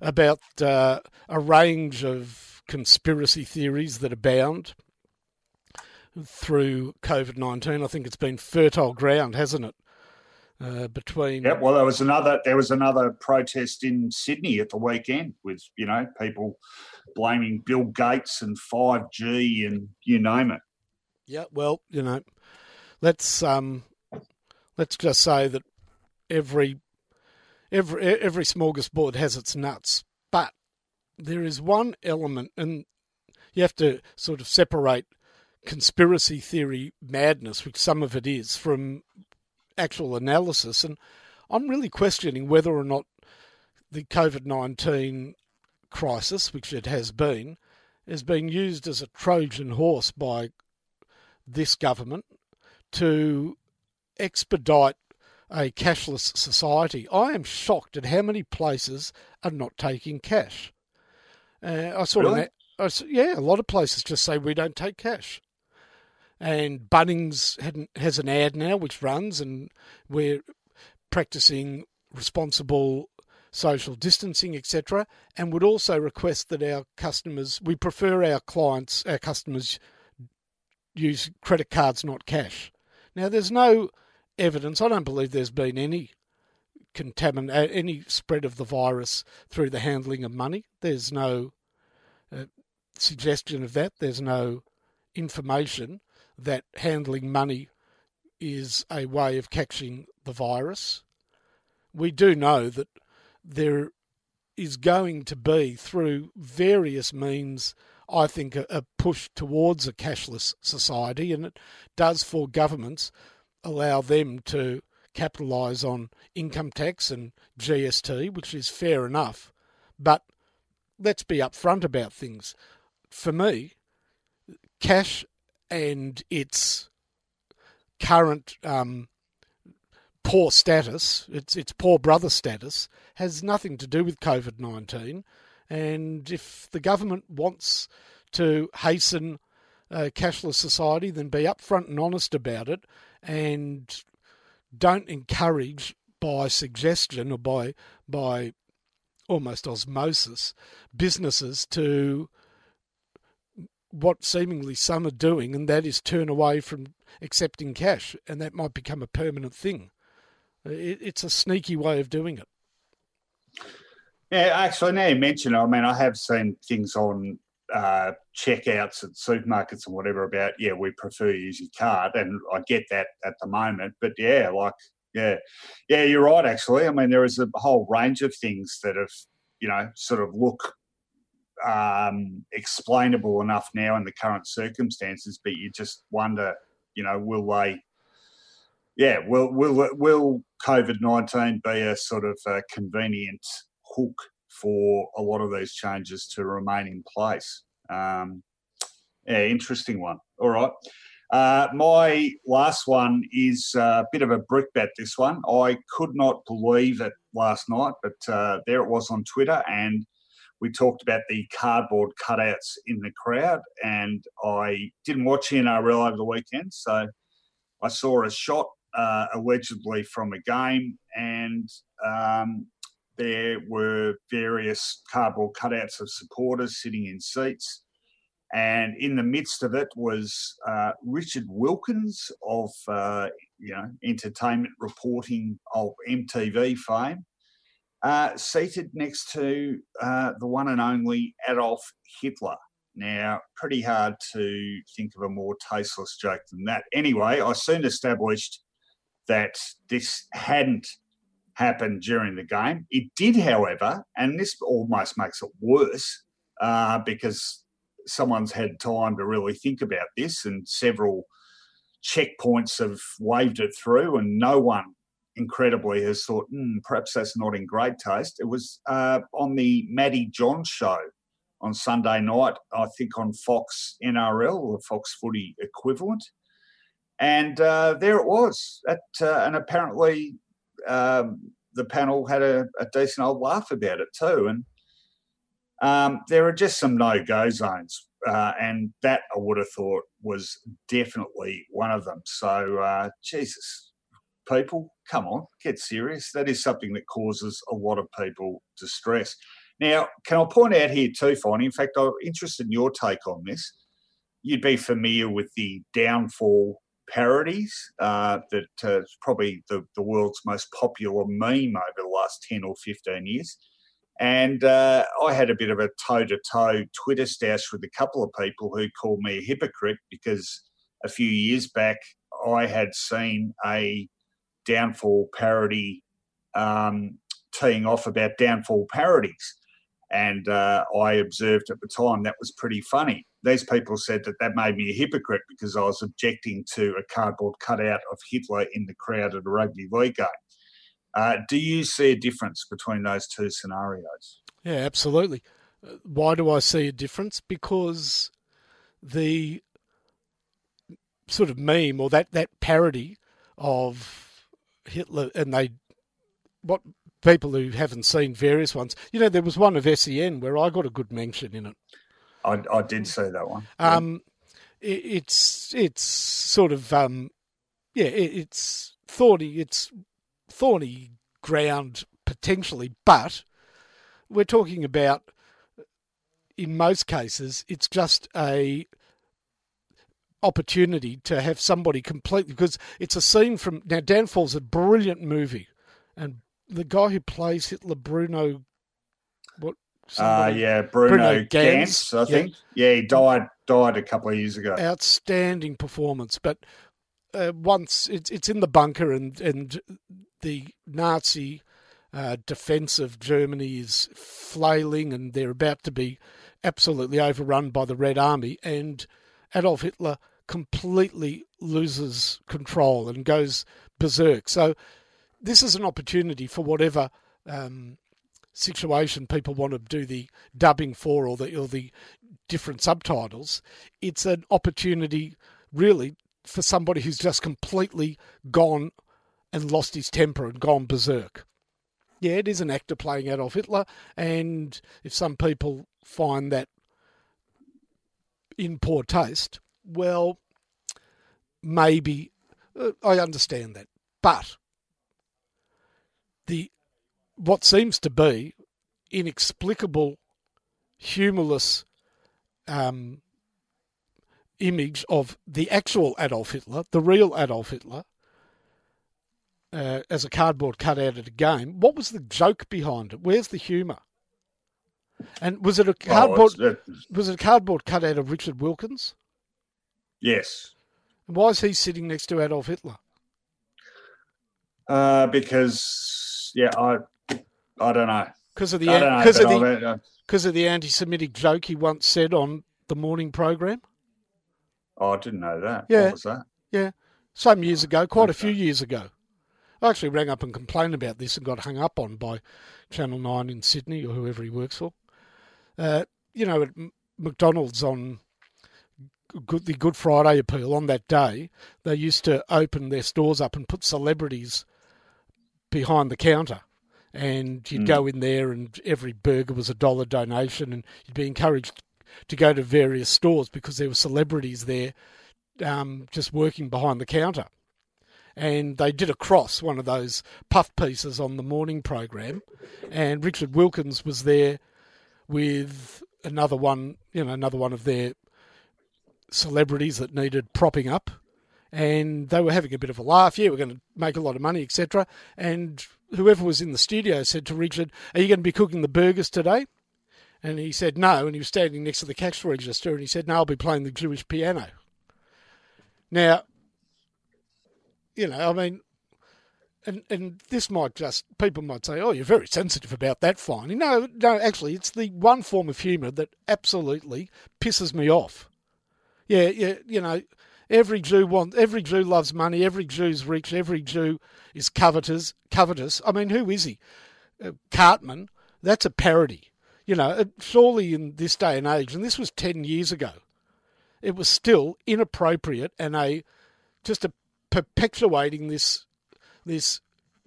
about uh, a range of conspiracy theories that abound through COVID 19. I think it's been fertile ground, hasn't it? Uh, between yeah, well, there was another there was another protest in Sydney at the weekend with you know people blaming Bill Gates and five G and you name it. Yeah, well, you know, let's um, let's just say that every every every smorgasbord has its nuts, but there is one element, and you have to sort of separate conspiracy theory madness, which some of it is, from actual analysis. And I'm really questioning whether or not the COVID 19 crisis, which it has been, is being used as a Trojan horse by this government to expedite a cashless society. I am shocked at how many places are not taking cash. Uh, I saw really? I saw, yeah, a lot of places just say we don't take cash. And Bunnings has an ad now which runs, and we're practicing responsible social distancing, etc. And would also request that our customers, we prefer our clients, our customers use credit cards, not cash. Now, there's no evidence. I don't believe there's been any contamin uh, any spread of the virus through the handling of money. There's no uh, suggestion of that. There's no information that handling money is a way of catching the virus. We do know that there is going to be, through various means, I think, a, a push towards a cashless society, and it does for governments allow them to capitalise on income tax and GST, which is fair enough. But let's be upfront about things. For me, cash and its current um, poor status, its its poor brother status, has nothing to do with COVID nineteen. And if the government wants to hasten a cashless society, then be upfront and honest about it, and don't encourage by suggestion or by by almost osmosis businesses to what seemingly some are doing, and that is turn away from accepting cash, and that might become a permanent thing. It, it's a sneaky way of doing it. Yeah, actually, now you mention it, I mean, I have seen things on uh, checkouts at supermarkets and whatever about, yeah, we prefer using card, and I get that at the moment, but yeah, like, yeah, yeah, you're right. Actually, I mean, there is a whole range of things that have, you know, sort of look um, explainable enough now in the current circumstances, but you just wonder, you know, will they? Yeah, will will will COVID nineteen be a sort of a convenient hook for a lot of these changes to remain in place? Um, yeah, interesting one. All right. Uh, my last one is a bit of a brickbat. This one, I could not believe it last night, but uh, there it was on Twitter, and we talked about the cardboard cutouts in the crowd, and I didn't watch NRL over the weekend, so I saw a shot uh, allegedly from a game, and um, there were various cardboard cutouts of supporters sitting in seats. And in the midst of it was uh, Richard Wilkins of uh, you know entertainment reporting of MTV fame, uh, seated next to uh, the one and only Adolf Hitler. Now, pretty hard to think of a more tasteless joke than that. Anyway, I soon established that this hadn't happened during the game. It did, however, and this almost makes it worse uh, because someone's had time to really think about this and several checkpoints have waved it through and no one incredibly, has thought, mm, perhaps that's not in great taste. It was uh, on the Matty John show on Sunday night, I think on Fox NRL the Fox Footy equivalent. And uh, there it was. At, uh, and apparently, um, the panel had a, a, decent old laugh about it too. And um, there are just some no go zones. Uh, and that I would have thought was definitely one of them. So, uh, Jesus, people, come on, get serious. That is something that causes a lot of people distress. Now, can I point out here too, Fine? In fact, I'm interested in your take on this. You'd be familiar with the downfall parodies uh, that uh, probably the, the world's most popular meme over the last 10 or 15 years. And uh, I had a bit of a toe to toe Twitter stash with a couple of people who called me a hypocrite because a few years back I had seen a downfall parody um, teeing off about downfall parodies. And uh, I observed at the time that was pretty funny. These people said that that made me a hypocrite because I was objecting to a cardboard cutout of Hitler in the crowd at a rugby league game. Uh, do you see a difference between those two scenarios? Yeah, absolutely. Why do I see a difference? Because the sort of meme or that, that parody of Hitler, and they what people who haven't seen various ones, you know, there was one of SEN where I got a good mention in it. I, I did see that one. Um, it, it's it's sort of um, yeah, it, it's thorny. It's thorny ground potentially, but we're talking about. In most cases, it's just a opportunity to have somebody completely because it's a scene from now. Downfall's a brilliant movie, and the guy who plays Hitler, Bruno, what? Uh, yeah, Bruno, Bruno Ganz, Ganz, I think. Yeah. yeah, he died died a couple of years ago. Outstanding performance, but uh, once it's it's in the bunker and and the Nazi uh, defense of Germany is flailing and they're about to be absolutely overrun by the Red Army and Adolf Hitler completely loses control and goes berserk. So this is an opportunity for whatever um, situation people want to do the dubbing for or the or the different subtitles. It's an opportunity really for somebody who's just completely gone and lost his temper and gone berserk. Yeah, it is an actor playing Adolf Hitler, and if some people find that in poor taste, well, maybe uh, I understand that. But the what seems to be inexplicable, humorless um, image of the actual Adolf Hitler, the real Adolf Hitler, uh, as a cardboard cutout at a game. What was the joke behind it? Where's the humour? And was it a cardboard? Oh, was it a cardboard cutout of Richard Wilkins? Yes. Why is he sitting next to Adolf Hitler? Uh, because yeah, I I don't know. Because of the because of the because of the anti-Semitic joke he once said on the morning program. Oh, I didn't know that. Yeah. What was that? Yeah. Some years ago, quite a few years ago. I actually rang up and complained about this and got hung up on by Channel 9 in Sydney or whoever he works for. Uh, you know, at McDonald's on good, the Good Friday appeal, on that day, they used to open their stores up and put celebrities behind the counter. And you'd mm. go in there, and every burger was a dollar donation, and you'd be encouraged to go to various stores because there were celebrities there um, just working behind the counter. And they did a cross, one of those puff pieces on the morning program, and Richard Wilkins was there with another one, you know, another one of their celebrities that needed propping up, and they were having a bit of a laugh. Yeah, we're going to make a lot of money, etc. And whoever was in the studio said to Richard, "Are you going to be cooking the burgers today?" And he said no, and he was standing next to the cash register, and he said, "No, I'll be playing the Jewish piano." Now, you know, I mean, and and this might just people might say, "Oh, you're very sensitive about that." Fine, no, no, actually, it's the one form of humour that absolutely pisses me off. Yeah, yeah, you know, Every Jew wants. Every Jew loves money. Every Jew's rich. Every Jew is covetous. Covetous. I mean, who is he? Uh, Cartman. That's a parody. You know, uh, surely in this day and age, and this was ten years ago, it was still inappropriate and a just a perpetuating this this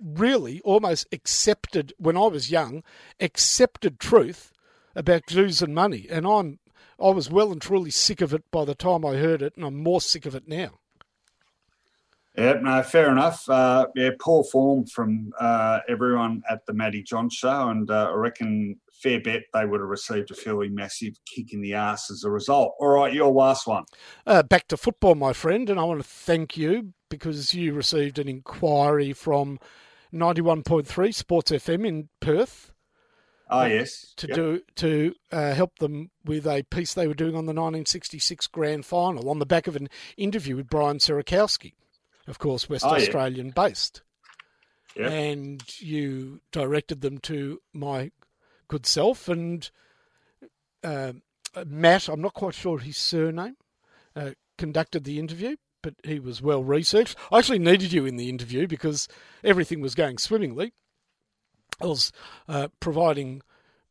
really almost accepted when I was young accepted truth about Jews and money, and I'm I was well and truly sick of it by the time I heard it, and I'm more sick of it now. Yeah, no, fair enough. Uh, yeah, poor form from uh, everyone at the Matty John show, and uh, I reckon fair bet they would have received a fairly massive kick in the ass as a result. All right, your last one. Uh, back to football, my friend, and I want to thank you because you received an inquiry from 91.3 Sports FM in Perth Oh yes, to yep. do to uh, help them with a piece they were doing on the 1966 Grand Final on the back of an interview with Brian Sierakowski, of course, West oh, Australian yeah. based. Yep. And you directed them to my good self and uh, Matt. I'm not quite sure his surname. Uh, conducted the interview, but he was well researched. I actually needed you in the interview because everything was going swimmingly. Was uh, providing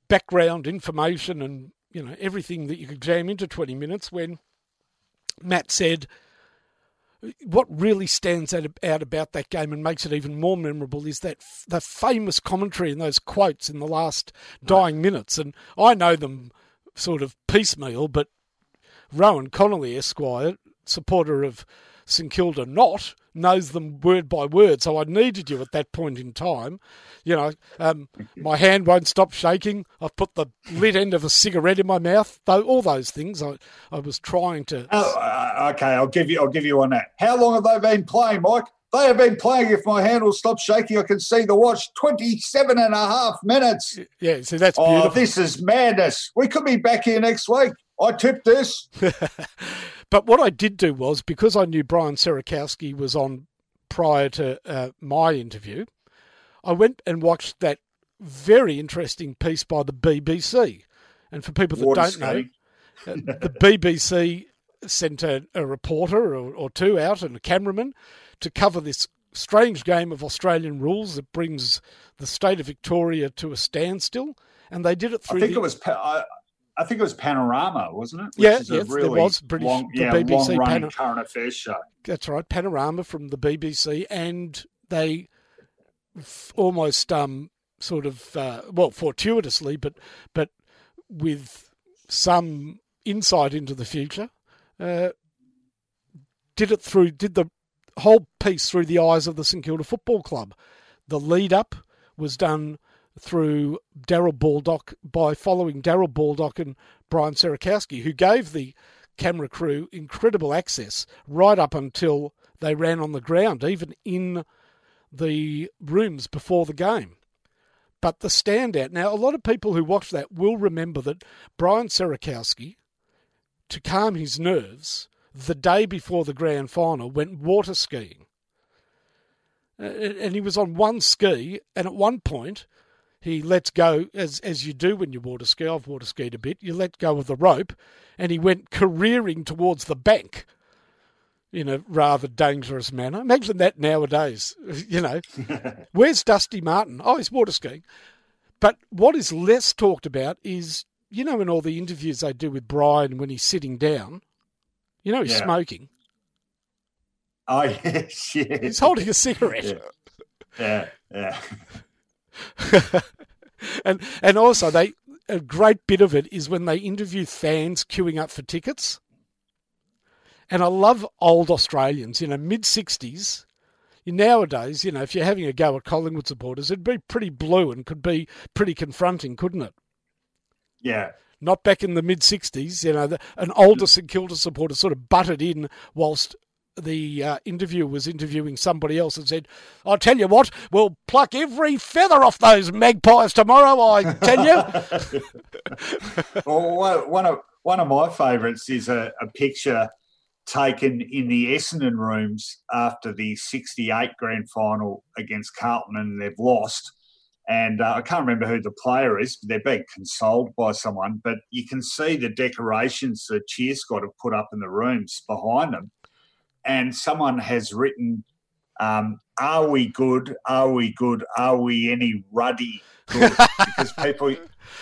background information and you know everything that you could jam into 20 minutes when Matt said what really stands out, about that game and makes it even more memorable is that the famous commentary and those quotes in the last dying minutes. And I know them sort of piecemeal but Rohan Connolly Esquire supporter of St Kilda not knows them word by word. So I needed you at that point in time. You know, um, my hand won't stop shaking. I've put the lit end of a cigarette in my mouth. Though all those things, I, I was trying to. Oh, uh, okay, I'll give you. I'll give you on that. How long have they been playing, Mike? They have been playing. If my hand will stop shaking, I can see the watch. 27 and a half minutes. Yeah, so that's beautiful. Oh, this is madness. We could be back here next week. I tipped this. But what I did do was because I knew Brian Sierakowski was on prior to uh, my interview, I went and watched that very interesting piece by the BBC. And for people that Water don't know, uh, the BBC sent a, a reporter or, or, two out and a cameraman to cover this strange game of Australian rules that brings the state of Victoria to a standstill. And they did it through. I think the, it was. I, I think it was Panorama, wasn't it? Which yeah, yes, really there was British long, yeah, BBC Panor- current affairs show. That's right, Panorama from the BBC, and they f- almost um sort of uh, well fortuitously, but but with some insight into the future, uh, did it through did the whole piece through the eyes of the St Kilda Football Club. The lead up was done through Darrel Baldock by following Darrel Baldock and Brian Sierakowski, who gave the camera crew incredible access right up until they ran on the ground, even in the rooms before the game. But the standout now, a lot of people who watch that will remember that Brian Sierakowski, to calm his nerves, the day before the grand final, went water skiing. Uh, and he was on one ski, and at one point, he lets go as as you do when you water ski. I've water skied a bit. You let go of the rope, and he went careering towards the bank in a rather dangerous manner. Imagine that nowadays. You know, where's Dusty Martin? Oh, he's water skiing. But what is less talked about is you know in all the interviews they do with Brian when he's sitting down, you know he's yeah. smoking. Oh yes, yes. He's holding a cigarette. Yeah, yeah. yeah. and and also they a great bit of it is when they interview fans queuing up for tickets. And I love old Australians, you know, mid sixties. Nowadays, you know, if you're having a go at Collingwood supporters, it'd be pretty blue and could be pretty confronting, couldn't it? Yeah. Not back in the mid 60s, you know, the, an older St Kilda supporter sort of butted in whilst the uh, interviewer was interviewing somebody else and said, "I'll tell you what, we'll pluck every feather off those magpies tomorrow." I tell you. well, one of one of my favourites is a, a, picture taken in the Essendon rooms after the '68 grand final against Carlton, and they've lost. And uh, I can't remember who the player is, but they're being consoled by someone. But you can see the decorations the cheer squad have put up in the rooms behind them and someone has written, um, "Are we good? Are we good? Are we any ruddy good?" because people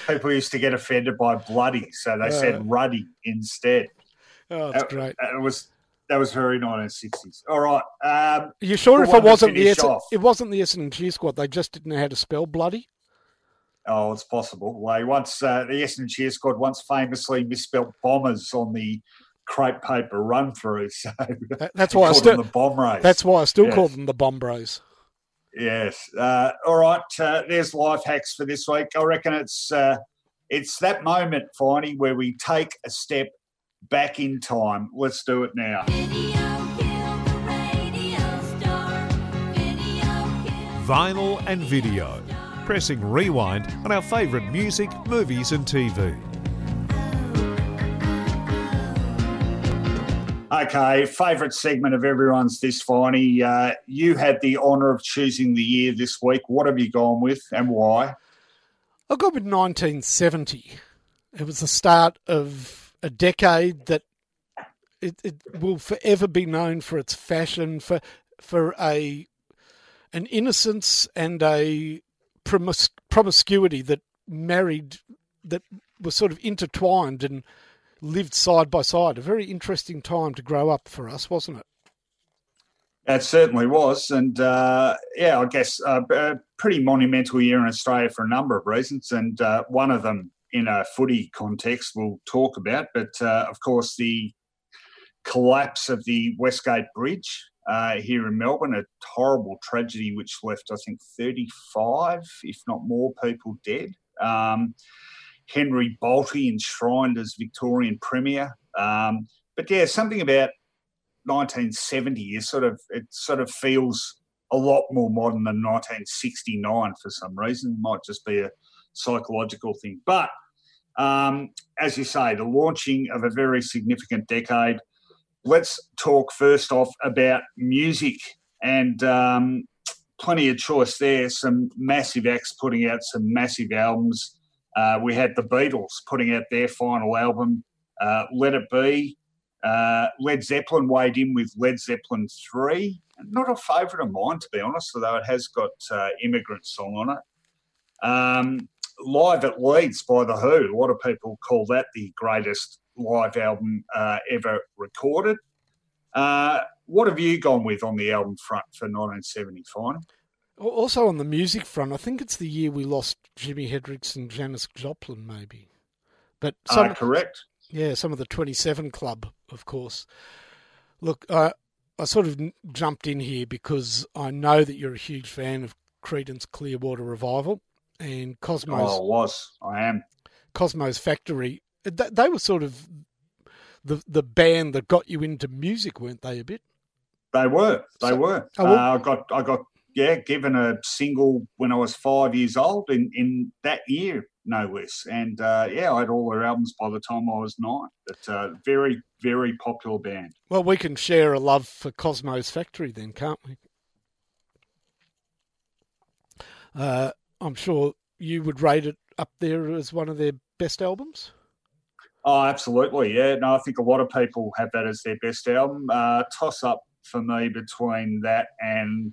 people used to get offended by bloody, so they said ruddy instead. Oh, that's great. It was that was very 1960s. All right. Um, Are you sure if it wasn't the Essendon, it wasn't the Essendon Cheer Squad, they just didn't know how to spell bloody? Oh, it's possible. Well, once uh, the Essendon Cheer Squad once famously misspelled bombers on the crepe paper run through. So that's why I still the bomb race. That's why I still yes. call them the bomb bros. Yes. Uh, all right. Uh, there's life hacks for this week. I reckon it's uh, it's that moment, Finey, where we take a step back in time. Let's do it now. Vinyl and video. Pressing rewind on our favourite music, movies, and TV. Okay, favourite segment of everyone's this Finey. Uh, you had the honour of choosing the year this week. What have you gone with and why? I got with 1970. It was the start of a decade that it, it will forever be known for its fashion, for for a an innocence and a promis- promiscuity that married that was sort of intertwined and lived side by side. A very interesting time to grow up for us, wasn't it? It certainly was, and uh, yeah, I guess uh, a pretty monumental year in Australia for a number of reasons, and uh, one of them in a footy context we'll talk about. But uh, of course, the collapse of the Westgate Bridge uh, here in Melbourne, a horrible tragedy which left, I think, 35, if not more, people dead. Um, Henry Bolte enshrined as Victorian Premier. Um, but yeah, something about 1970 is sort of it sort of feels a lot more modern than 1969 for some reason. Might just be a psychological thing. But um, as you say, the launching of a very significant decade. Let's talk first off about music and um, plenty of choice there. Some massive acts putting out some massive albums. Uh, we had the Beatles putting out their final album, uh, Let It Be. Uh, Led Zeppelin weighed in with Led Zeppelin 3. Not a favourite of mine, to be honest, although it has got uh, Immigrant Song on it. Um, Live at Leeds by The Who. A lot of people call that the greatest live album uh, ever recorded. Uh, what have you gone with on the album front for 1975? Also on the music front, I think it's the year we lost Jimi Hendrix and Janis Joplin, maybe. But uh, some, uh, correct. Yeah, some of the 27 Club, of course. Look, uh, I sort of jumped in here because I know that you're a huge fan of Creedence Clearwater Revival and Cosmos. Oh, I was I am Cosmo's Factory. They were sort of the the band that got you into music, weren't they? A bit. They were. They so, were. Oh, well, uh, I got. I got. Yeah, given a single when I was five years old in in that year, no less. And uh, yeah, I had all their albums by the time I was nine. But uh, very, very popular band. Well, we can share a love for Cosmo's Factory then, can't we? Uh, I'm sure you would rate it up there as one of their best albums. Oh, absolutely. Yeah. No, I think a lot of people have that as their best album. Uh, toss up for me between that and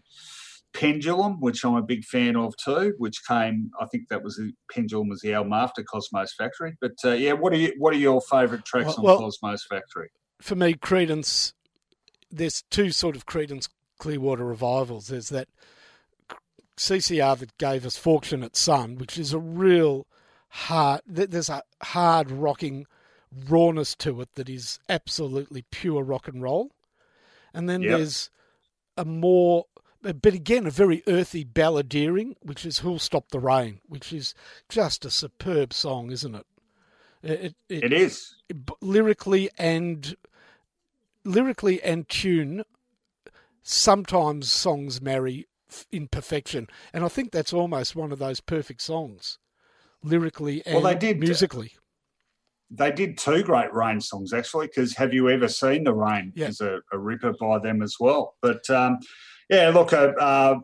Pendulum, which I'm a big fan of too, which came, I think that was Pendulum was the album after Cosmo's Factory. But uh, yeah, what are you, what are your favourite tracks well, on well, Cosmo's Factory? For me, Creedence. there's two sort of Creedence Clearwater revivals. There's that CCR that gave us Fortunate Son, which is a real hard, there's a hard rocking rawness to it that is absolutely pure rock and roll. And then yep. there's a more, but again, a very earthy balladeering, which is Who'll Stop the Rain, which is just a superb song, isn't it? It, it, it is. It, lyrically and lyrically and tune sometimes songs marry in perfection. And I think that's almost one of those perfect songs, lyrically and well, they did, musically. They did two great Rain songs actually. Because have you ever seen the Rain? Yeah. Is a, a, ripper by them as well. But um, yeah, look, a, a,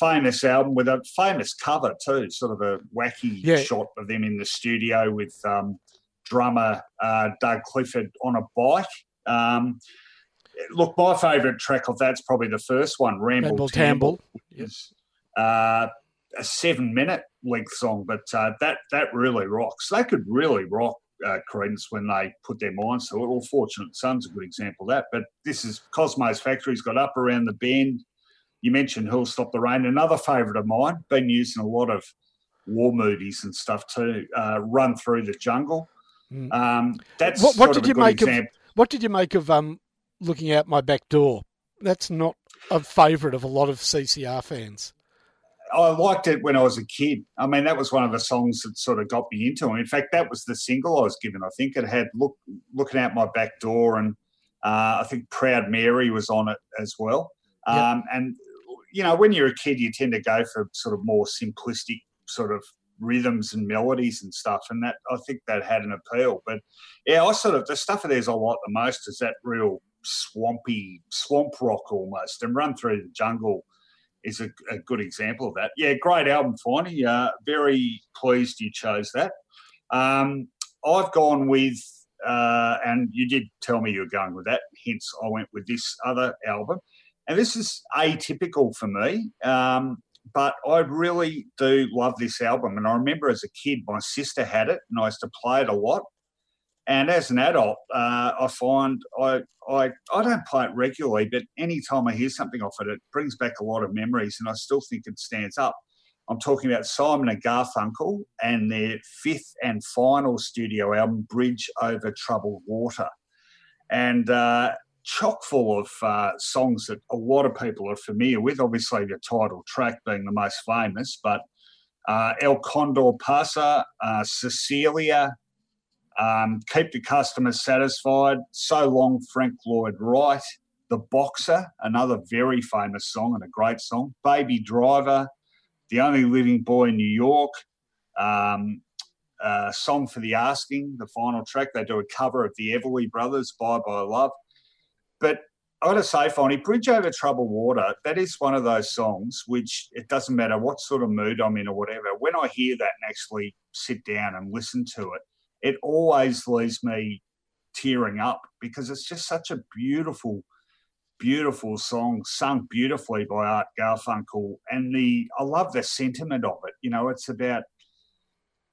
famous album with a famous cover too. Sort of a wacky yeah. shot of them in the studio with um, drummer uh, Doug Clifford on a bike. Um, look, my favourite track of that's probably the first one, Ramble, Ramble Tamble. Is, uh, a seven minute length song, but uh, that that really rocks. They could really rock uh, Creedence when they put their minds to it. Well, Fortunate Son's a good example of that. But this is Cosmo's Factory's got up around the bend. You mentioned Who'll Stop the Rain, another favourite of mine, been used in a lot of war movies and stuff too. Uh, Run Through the Jungle. Mm. Um, that's What- what did you good make of- What did you make of um looking out my back door? That's not a favourite of a lot of CCR fans. I liked it when I was a kid. I mean, that was one of the songs that sort of got me into it. In fact, that was the single I was given. I think it had look looking out my back door, and uh, I think Proud Mary was on it as well. Yep. Um, and you know, when you're a kid, you tend to go for sort of more simplistic sort of rhythms and melodies and stuff, and that I think that had an appeal. But yeah, I sort of the stuff of theirs I like the most is that real swampy swamp rock almost, and Run Through the Jungle is a, a good example of that. Yeah, great album, Finey. Uh, very pleased you chose that. Um, I've gone with, uh, and you did tell me you were going with that, hence I went with this other album. And this is atypical for me, um, but I really do love this album. And I remember as a kid, my sister had it, and I used to play it a lot. And as an adult, uh, I find I, I I don't play it regularly, but anytime I hear something off it, it brings back a lot of memories, and I still think it stands up. I'm talking about Simon and Garfunkel and their fifth and final studio album, Bridge Over Troubled Water, and uh, chock full of uh, songs that a lot of people are familiar with. Obviously, the title track being the most famous, but uh, El Condor Pasa, uh, Cecilia, um, Keep the Customers Satisfied, So Long Frank Lloyd Wright, The Boxer, another very famous song and a great song, Baby Driver, The Only Living Boy in New York, um, uh, Song for the Asking, the final track. They do a cover of the Everly Brothers, Bye Bye Love. But I gotta say, Finey, Bridge Over Troubled Water, that is one of those songs which it doesn't matter what sort of mood I'm in or whatever. When I hear that and actually sit down and listen to it, it always leaves me tearing up because it's just such a beautiful, beautiful song, sung beautifully by Art Garfunkel. And the I love the sentiment of it. You know, it's about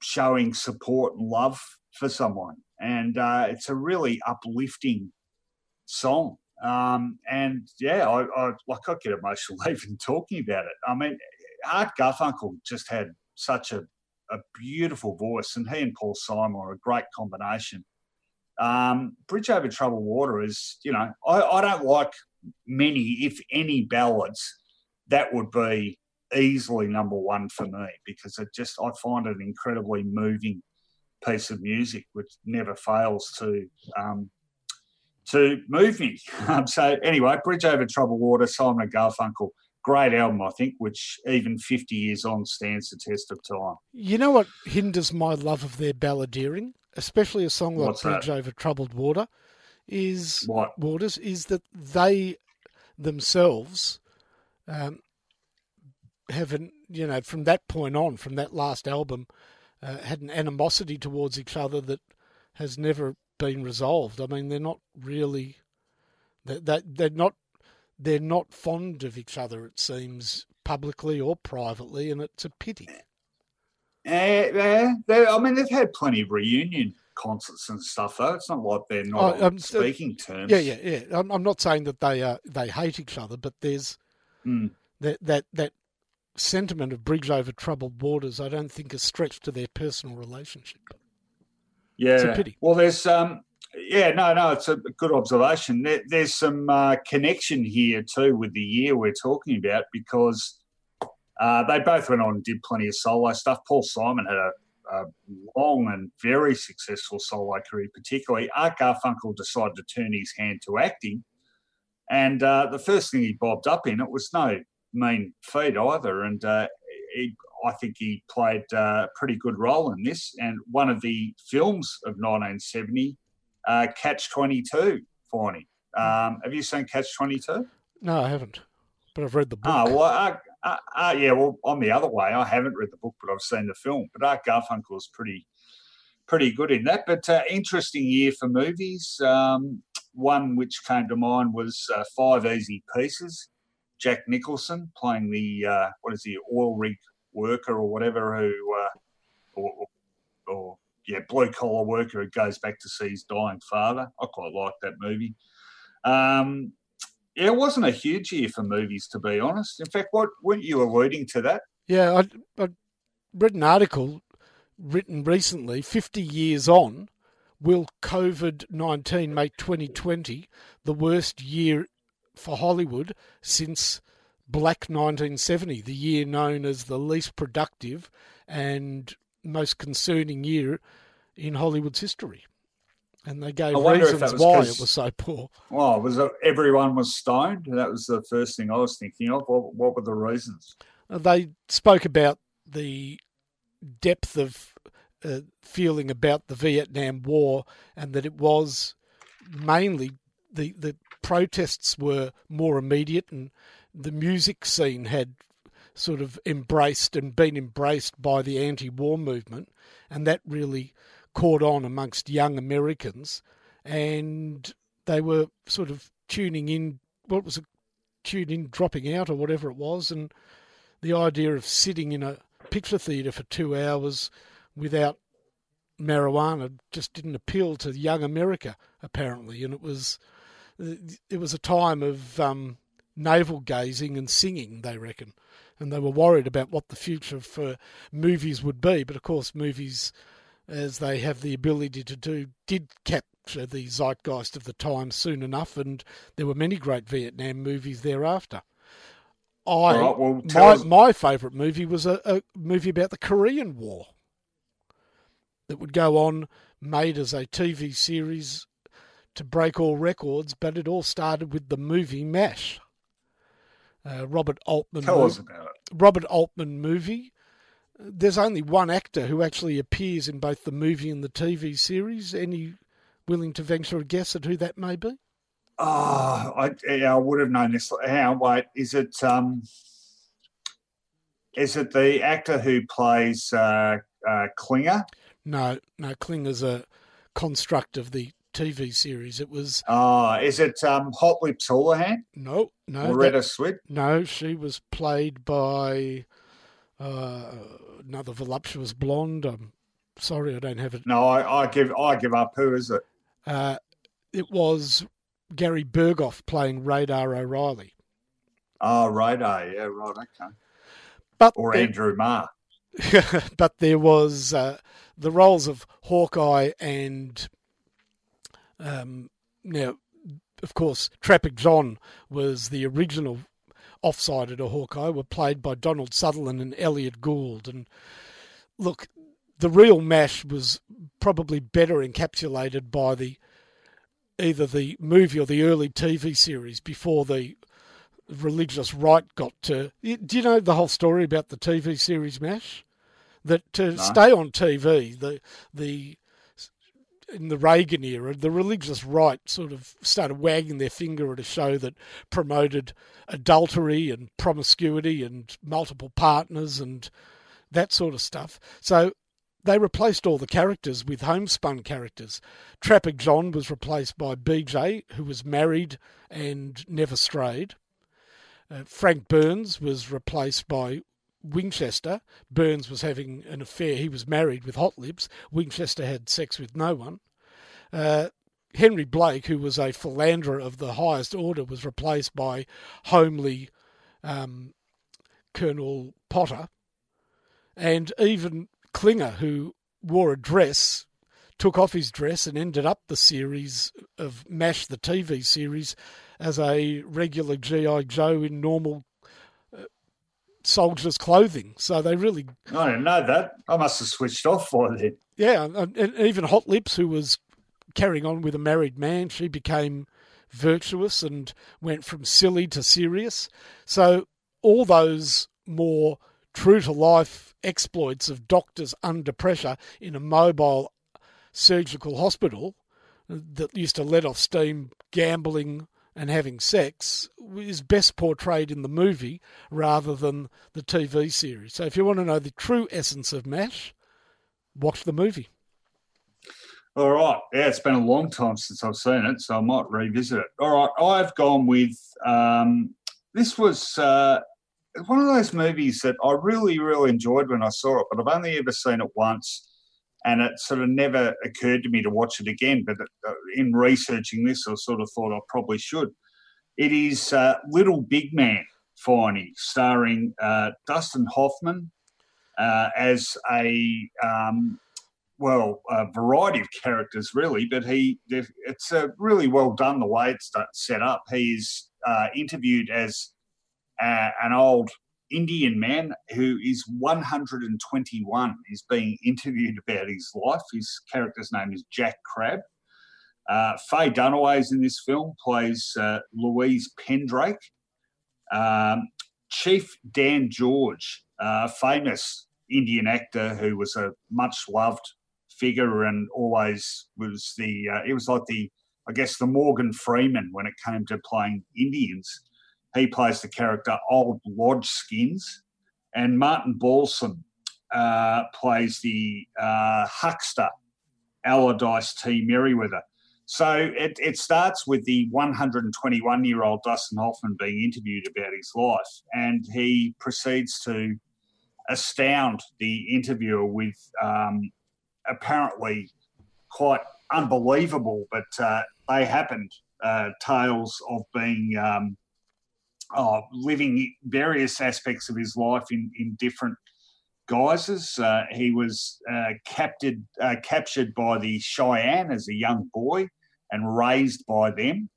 showing support and love for someone, and uh, it's a really uplifting song. Um, and yeah, I, I like I get emotional even talking about it. I mean, Art Garfunkel just had such a a beautiful voice, and he and Paul Simon are a great combination. Um, Bridge Over Troubled Water is, you know, I, I don't like many, if any, ballads. That would be easily number one for me because it just I find it an incredibly moving piece of music, which never fails to um, to move me. Um, so anyway, Bridge Over Troubled Water, Simon and Garfunkel great album, I think, which even 50 years on stands the test of time. You know what hinders my love of their balladeering, especially a song like What's Bridge that? Over Troubled Water, is What? waters is that they themselves um, have an you know from that point on, from that last album, uh, had an animosity towards each other that has never been resolved. I mean, they're not really they they they're not they're not fond of each other. It seems publicly or privately, and it's a pity. Eh, yeah, they- I mean, they've had plenty of reunion concerts and stuff, though. It's not like they're not Oh, um, speaking terms. Yeah, yeah, yeah. I'm, I'm not saying that they uh, they hate each other, but there's Mm. that that that sentiment of bridge over troubled waters. I don't think is stretched to their personal relationship. Yeah. It's a pity. Well, there's um, yeah, no, no, it's a good observation. There, there's some uh, connection here too with the year we're talking about because uh, they both went on and did plenty of solo stuff. Paul Simon had a, a long and very successful solo career, particularly. Art Garfunkel decided to turn his hand to acting, and uh, the first thing he bobbed up in it was no mean feat either, and uh, he, I think he played uh, a pretty good role in this. And one of the films of 1970, uh, Catch 22, Finey. Um, have you seen Catch 22? No, I haven't, but I've read the book. Ah, well, uh, uh, uh, yeah, well, I'm the other way. I haven't read the book, but I've seen the film. But Art Garfunkel's pretty, pretty good in that. But uh, interesting year for movies. Um, one which came to mind was uh, Five Easy Pieces. Jack Nicholson playing the uh, what is he oil rig worker or whatever who uh, or, or yeah blue collar worker who goes back to see his dying father. I quite like that movie. Um, yeah, it wasn't a huge year for movies, to be honest. In fact, what weren't you alluding to that? Yeah, I, I read an article written recently, 50 years on, will COVID 19 make 2020 the worst year for Hollywood since Black 1970, the year known as the least productive and most concerning year in Hollywood's history? And they gave reasons why it was so poor. Well, was it, everyone was stoned? That was the first thing I was thinking of. What, what were the reasons? Uh, they spoke about the depth of uh, feeling about the Vietnam War and that it was mainly the the protests were more immediate and the music scene had sort of embraced and been embraced by the anti-war movement and that really caught on amongst young Americans and they were sort of tuning in what was it tuned in dropping out or whatever it was and the idea of sitting in a picture theatre for two hours without marijuana just didn't appeal to young America apparently, and it was it was a time of um, navel gazing and singing. They reckon, and they were worried about what the future for movies would be. But of course, movies, as they have the ability to do, did capture the zeitgeist of the time soon enough, and there were many great Vietnam movies thereafter. I right, well, my us... my favourite movie was a, a movie about the Korean War that would go on, made as a TV series to break all records, but it all started with the movie MASH. Uh, Robert Altman. Tell movie. us about it. Robert Altman movie. There's only one actor who actually appears in both the movie and the TV series. Any willing to venture a guess at who that may be? Oh, I, I would have known this. How? Wait, is it? Um, is it the actor who plays uh, uh, Klinger? No, no, Klinger's a construct of the TV series. It was. Oh, is it um, Hot Lips Houlihan? No, no. Loretta that, Swit? No, she was played by uh, another voluptuous blonde. I'm sorry, I don't have it. No, I, I give I give up. Who is it? Uh, it was Gary Burghoff playing Radar O'Reilly. Oh, Radar, yeah, right, okay. But or Andrew Marr. but there was uh, the roles of Hawkeye and um, now, of course, Trapper John was the original offside of Hawkeye, were played by Donald Sutherland and Elliott Gould. And look, the real MASH was probably better encapsulated by the either the movie or the early TV series before the religious right got to. Do you know the whole story about the TV series MASH? That to no. stay on TV, the the in the Reagan era, the religious right sort of started wagging their finger at a show that promoted adultery and promiscuity and multiple partners and that sort of stuff. So they replaced all the characters with homespun characters. Trapper John was replaced by BJ, who was married and never strayed. Uh, Frank Burns was replaced by Winchester. Burns was having an affair. He was married with Hot Lips. Winchester had sex with no one. Uh, Henry Blake, who was a philanderer of the highest order, was replaced by homely um, Colonel Potter. And even Klinger, who wore a dress, took off his dress and ended up the series of MASH, the TV series, as a regular G.I. Joe in normal soldiers' clothing. So they really. I didn't know that. I must have switched off for it. Yeah, and even Hot Lips, who was carrying on with a married man, she became virtuous and went from silly to serious. So all those more true to life exploits of doctors under pressure in a mobile surgical hospital that used to let off steam gambling and having sex is best portrayed in the movie rather than the TV series. So if you want to know the true essence of MASH, watch the movie. All right. Yeah, it's been a long time since I've seen it, so I might revisit it. All right. I've gone with um, this was uh, one of those movies that I really, really enjoyed when I saw it, but I've only ever seen it once. And it sort of never occurred to me to watch it again. But uh, in researching this, I sort of thought I probably should. It is uh, Little Big Man, Finey, starring uh, Dustin Hoffman uh, as a um, well, a variety of characters really, but he it's uh, really well done the way it's set up. He's uh, interviewed as an old Indian man who is 121. He's being interviewed about his life. His character's name is Jack Crabb. Uh, Faye Dunaway's in this film, plays uh, Louise Pendrake. Um, Chief Dan George, famous Indian actor who was a much loved figure and always was the, uh, it was like the, I guess, the Morgan Freeman when it came to playing Indians. He plays the character Old Lodge Skins, and Martin Balsam uh, plays the uh, huckster Allardyce T. Merriweather. So it, it starts with the 121 year old Dustin Hoffman being interviewed about his life, and he proceeds to astound the interviewer with um, apparently quite unbelievable, but uh, they happened uh, tales of being um, uh, living various aspects of his life in, in different guises. Uh, he was uh, captured, uh, captured by the Cheyenne as a young boy and raised by them.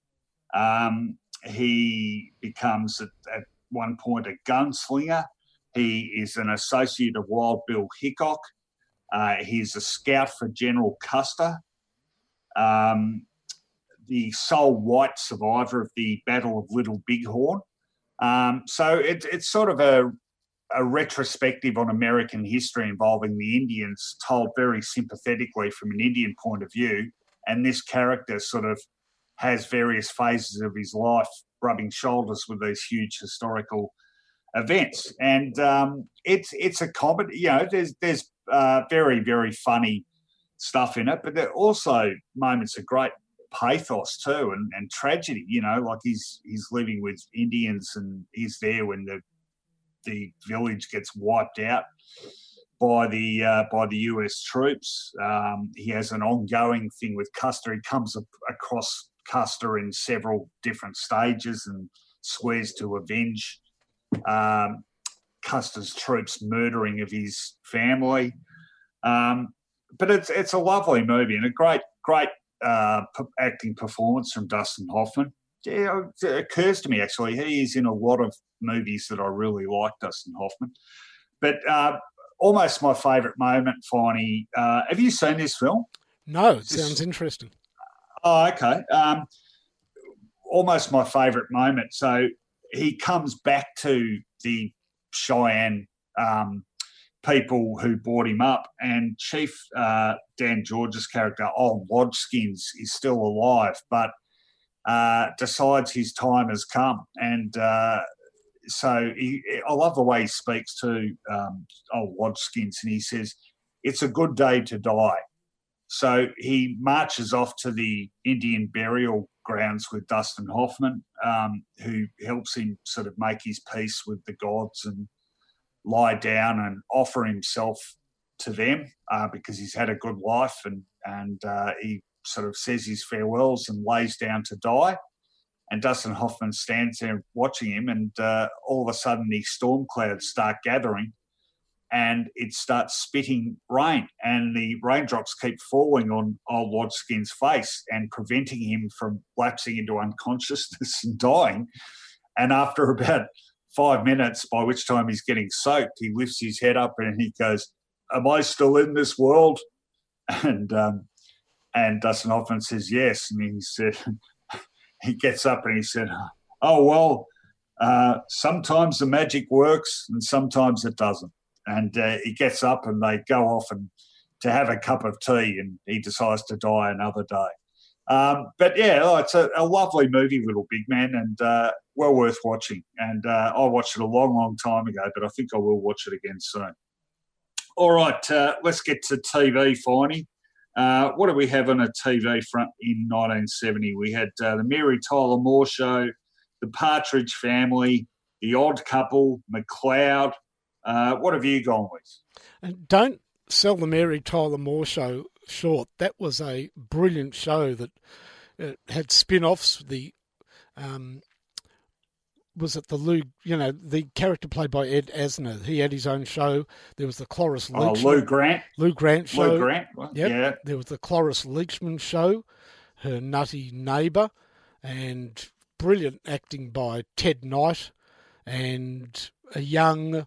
Um, he becomes at, at, one point a gunslinger. He is an associate of Wild Bill Hickok. Uh, he's a scout for General Custer. Um, the sole white survivor of the Battle of Little Bighorn. Um, so it, it's sort of a, a retrospective on American history involving the Indians, told very sympathetically from an Indian point of view. And this character sort of has various phases of his life rubbing shoulders with these huge historical events. And um, it's it's a comedy. You know, there's there's uh, very very funny stuff in it, but there are also moments of great pathos too and, and tragedy. You know, like he's he's living with Indians and he's there when the the village gets wiped out by the uh, by the US troops. Um, he has an ongoing thing with Custer. He comes across Custer in several different stages and swears to avenge um, Custer's troops' murdering of his family. Um, but it's it's a lovely movie and a great great uh, acting performance from Dustin Hoffman. Yeah, it occurs to me actually he is in a lot of movies that I really like, Dustin Hoffman. But uh, almost my favourite moment, Finey. Uh, have you seen this film? No, it sounds interesting. Oh, okay. Um, almost my favourite moment. So he comes back to the Cheyenne um, people who brought him up. And Chief uh, Dan George's character, Old Lodgeskins, is still alive, but uh, decides his time has come. And uh, so he, I love the way he speaks to um, Old Lodgeskins, and he says, It's a good day to die. So he marches off to the Indian burial grounds with Dustin Hoffman, um, who helps him sort of make his peace with the gods and lie down and offer himself to them uh, because he's had a good life and and uh, he sort of says his farewells and lays down to die. And Dustin Hoffman stands there watching him, and uh, all of a sudden, these storm clouds start gathering, and it starts spitting rain, and the raindrops keep falling on old Lodgeskin's face and preventing him from lapsing into unconsciousness and dying. And after about five minutes, by which time he's getting soaked, he lifts his head up and he goes, "Am I still in this world?" And um, and Dustin Hoffman says yes, and he said he gets up and he said, "Oh well, uh, sometimes the magic works and sometimes it doesn't." And uh, he gets up and they go off and to have a cup of tea, and he decides to die another day. Um, but yeah, oh, it's a, a, lovely movie, Little Big Man, and uh, well worth watching. And uh, I watched it a long, long time ago, but I think I will watch it again soon. All right, uh, let's get to TV, Finey. Uh, what do we have on a TV front in 1970? We had uh, the Mary Tyler Moore Show, The Partridge Family, The Odd Couple, McCloud. Uh, what have you gone with? Don't sell the Mary Tyler Moore Show short. That was a brilliant show that uh, had spin-offs. The um, was it the Lou? You know, the character played by Ed Asner. He had his own show. There was the Cloris Oh, Lou Grant. Lou Grant show. Lou Grant. Yep. Yeah. There was the Cloris Leachman show, her nutty neighbour, and brilliant acting by Ted Knight, and a young.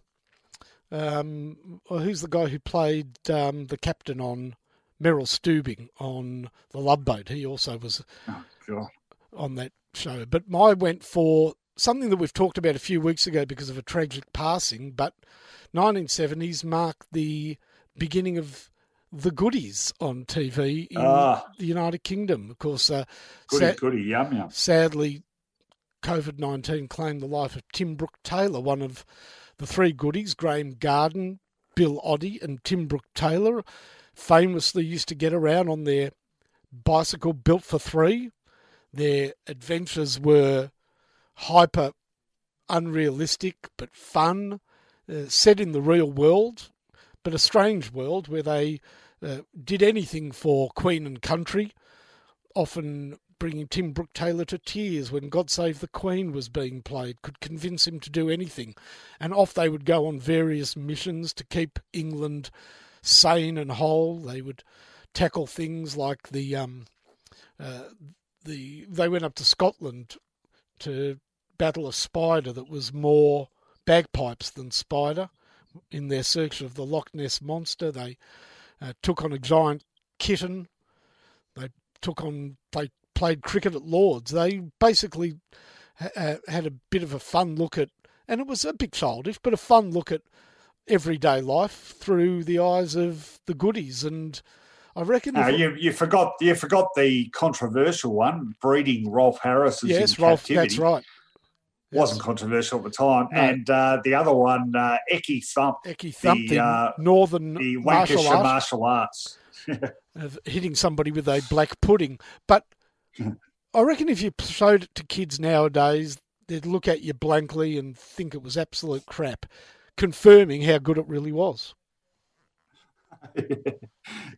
Um, well, who's the guy who played um, the captain on Merrill Stubing on the Love Boat? He also was Oh, God. on that show. But my went for something that we've talked about a few weeks ago because of a tragic passing, but 1970s marked the beginning of the goodies on TV in Ah. the United Kingdom. Of course, uh, Goody, sa- goody, yum, yum. sadly, COVID 19 claimed the life of Tim Brooke Taylor, one of the three goodies, Graham Garden, Bill Oddie, and Tim Brooke Taylor. Famously used to get around on their bicycle built for three. Their adventures were hyper unrealistic but fun, uh, set in the real world, but a strange world where they uh, did anything for Queen and country, often bringing Tim Brooke Taylor to tears when God Save the Queen was being played, could convince him to do anything. And off they would go on various missions to keep England sane and whole. They would tackle things like the um, uh, the they went up to Scotland to battle a spider that was more bagpipes than spider. In their search of the Loch Ness monster, they uh, took on a giant kitten. They took on they played cricket at Lords. They basically ha- had a bit of a fun look at, and it was a bit childish, but a fun look at everyday life through the eyes of the goodies. And I reckon, No, you, you forgot you forgot the controversial one, breeding Rolf Harris yes, Rolf, captivity. that's right. Wasn't controversial at the time. No. And uh, the other one, uh, Ecky Thump, Ecky Thump, the, uh, northern the martial Lancashire art martial arts. of hitting somebody with a black pudding. But I reckon if you showed it to kids nowadays, they'd look at you blankly and think it was absolute crap, confirming how good it really was.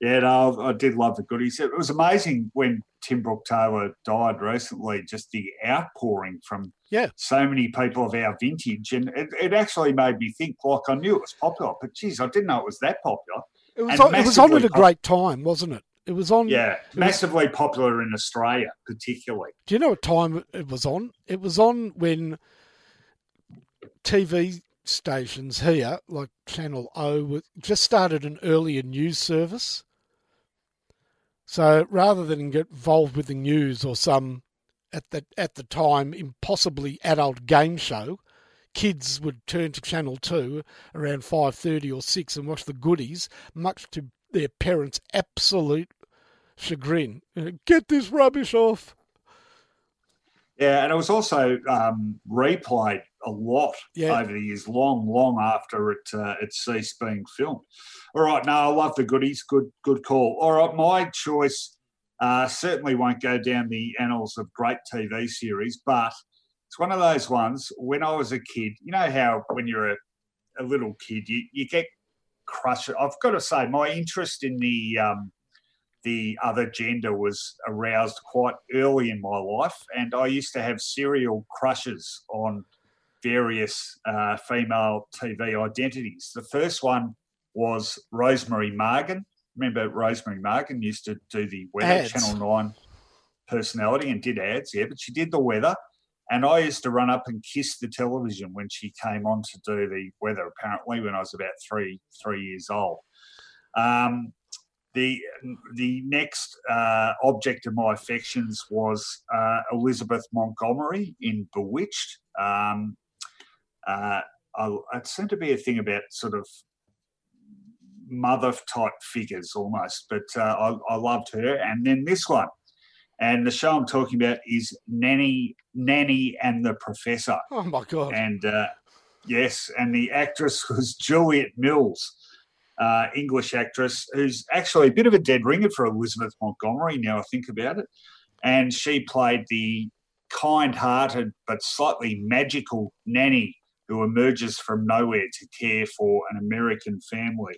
yeah, no, I did love the goodies. It was amazing when Tim Brooke Taylor died recently, just the outpouring from Yeah. so many people of our vintage. And it, it actually made me think, like, I knew it was popular, but geez, I didn't know it was that popular. It was on, it was on at a great time, wasn't it? It was on. Yeah, was- massively popular in Australia, particularly. Do you know what time it was on? It was on when TV stations here, like Channel O, just started an earlier news service. So rather than get involved with the news or some at the at the time impossibly adult game show, kids would turn to Channel Two around five thirty or six and watch the goodies, much to their parents' absolute chagrin. Get this rubbish off. Yeah, and it was also um, replayed a lot Yeah. over the years, long, long after it uh, it ceased being filmed. All right, no, I love the goodies. Good, good call. All right, my choice uh, certainly won't go down the annals of great TV series, but it's one of those ones. When I was a kid, you know how when you're a, a little kid, you, you get crushed. I've got to say, my interest in the um, the other gender was aroused quite early in my life, and I used to have serial crushes on various uh, female TV identities. The first one was Rosemary Margan. Remember, Rosemary Margan used to do the weather Ads. Channel Nine personality and did ads, yeah, but she did the weather. And I used to run up and kiss the television when she came on to do the weather. Apparently, when I was about three three years old. Um, the the next uh, object of my affections was uh, Elizabeth Montgomery in Bewitched. Um, uh, I, it seemed to be a thing about sort of mother type figures almost, but uh, I, I loved her. And then this one, and the show I'm talking about is Nanny Nanny and the Professor. Oh my god! And uh, yes, and the actress was Juliet Mills. uh, English actress who's actually a bit of a dead ringer for Elizabeth Montgomery. Now I think about it, and she played the kind-hearted but slightly magical nanny who emerges from nowhere to care for an American family.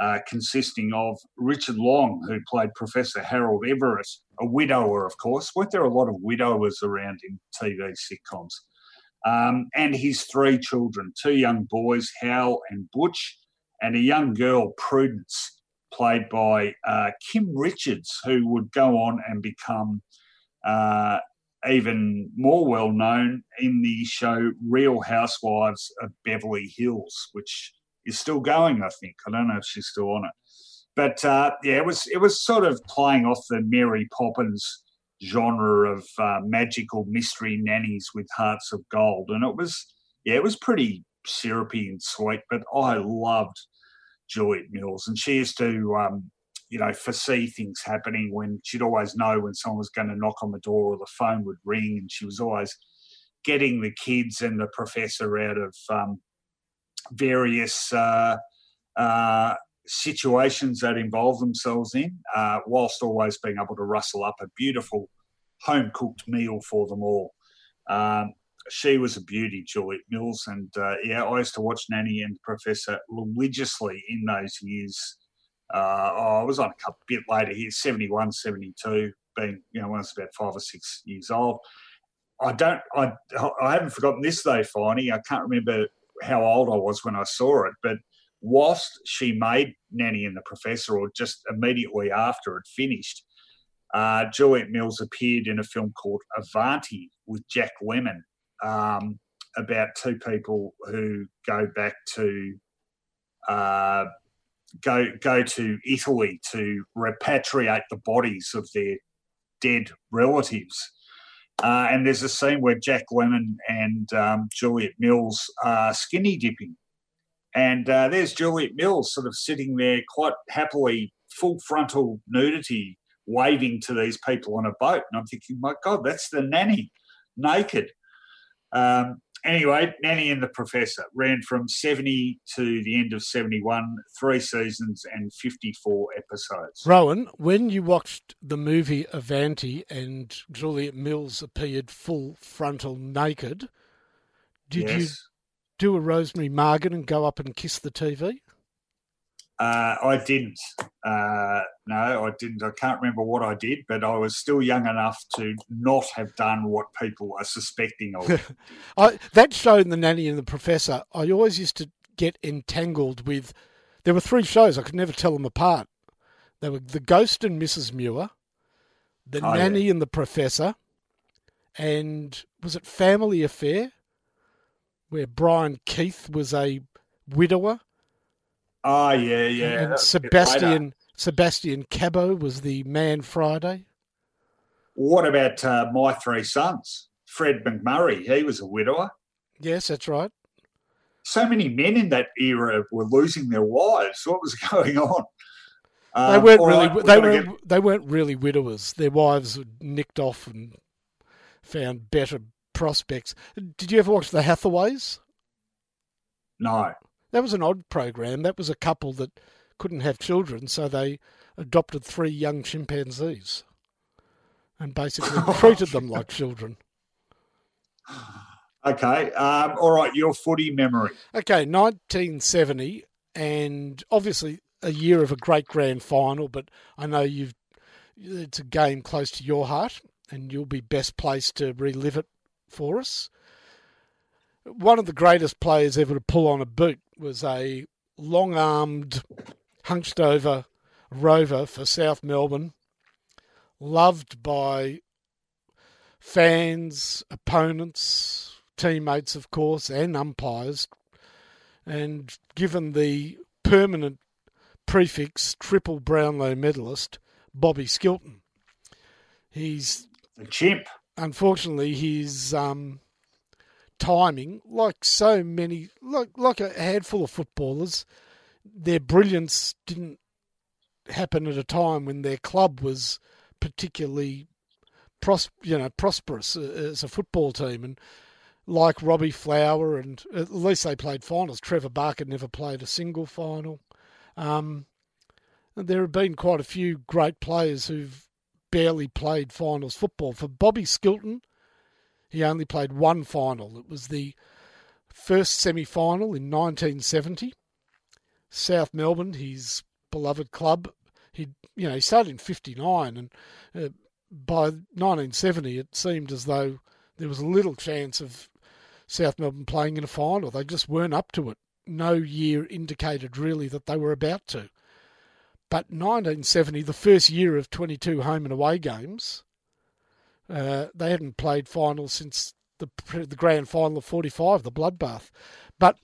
Uh, consisting of Richard Long, who played Professor Harold Everett, a widower, of course. Weren't there a lot of widowers around in TV sitcoms? Um, and his three children, two young boys, Hal and Butch, and a young girl, Prudence, played by uh, Kim Richards, who would go on and become uh, even more well known in the show Real Housewives of Beverly Hills, which is still going. I think I don't know if she's still on it, but uh, yeah, it was it was sort of playing off the Mary Poppins genre of uh, magical mystery nannies with hearts of gold, and it was yeah, it was pretty syrupy and sweet. But I loved Juliet Mills, and she used to. Um, you know, foresee things happening when she'd always know when someone was going to knock on the door or the phone would ring, and she was always getting the kids and the professor out of um, various uh, uh, situations that involve themselves in, uh, whilst always being able to rustle up a beautiful home cooked meal for them all. Um, she was a beauty, Juliet Mills, and uh, yeah, I used to watch Nanny and Professor religiously in those years. Uh, oh, I was on a couple bit later here, 71, 72, being you know when I was about five or six years old. I don't, I, I haven't forgotten this though, Finey. I can't remember how old I was when I saw it, but whilst she made Nanny and the Professor, or just immediately after it finished, uh, Juliet Mills appeared in a film called Avanti with Jack Lemmon um, about two people who go back to uh, go go to Italy to repatriate the bodies of their dead relatives. Uh, and there's a scene where Jack Lemmon and um, Juliet Mills are skinny dipping. And uh, there's Juliet Mills sort of sitting there quite happily, full frontal nudity, waving to these people on a boat. And I'm thinking, my God, that's the nanny, naked. Um, anyway, Nanny and the Professor ran from 70 to the end of 71, three seasons and 54 episodes. Rohan, when you watched the movie Avanti and Juliet Mills appeared full frontal naked, did yes. you do a Rosemary Margan and go up and kiss the TV? Uh, I didn't. Uh, no, I didn't. I can't remember what I did, but I was still young enough to not have done what people are suspecting of. I, that show, The Nanny and the Professor, I always used to get entangled with. There were three shows, I could never tell them apart. They were The Ghost and Mrs. Muir, The oh, Nanny yeah. and the Professor, and was it Family Affair, where Brian Keith was a widower? Oh yeah, yeah. And Sebastian Sebastian Cabot was the man Friday. What about uh, my three sons? Fred MacMurray, he was a widower. Yes, that's right. So many men in that era were losing their wives. What was going on? Um, they weren't really. Right, they were. Get... They weren't really widowers. Their wives were nicked off and found better prospects. Did you ever watch The Hathaways? No. That was an odd program. That was a couple that couldn't have children, so they adopted three young chimpanzees and basically treated them like children. Okay. Um, all right. Your footy memory. Okay. 1970, and obviously a year of a great grand final, but I know you've. It's a game close to your heart, and you'll be best placed to relive it for us. One of the greatest players ever to pull on a boot was a long armed, hunched over rover for South Melbourne, loved by fans, opponents, teammates, of course, and umpires, and given the permanent prefix triple Brownlow medalist, Bobby Skilton. He's a chimp. Unfortunately, his um, timing, like so many, like like a handful of footballers, their brilliance didn't happen at a time when their club was particularly pros, you know, prosperous uh, as a football team, and like Robbie Flower, and at least they played finals. Trevor Barker never played a single final. Um, there have been quite a few great players who've barely played finals football. For Bobby Skilton, he only played one final. It was the first semi final in 1970. South Melbourne, his beloved club. He, you know, he started in '59, and uh, by 1970, it seemed as though there was little chance of South Melbourne playing in a final. They just weren't up to it. No year indicated really that they were about to. But 1970, the first year of 22 home and away games, uh, they hadn't played finals since the the grand final of 45, the bloodbath. But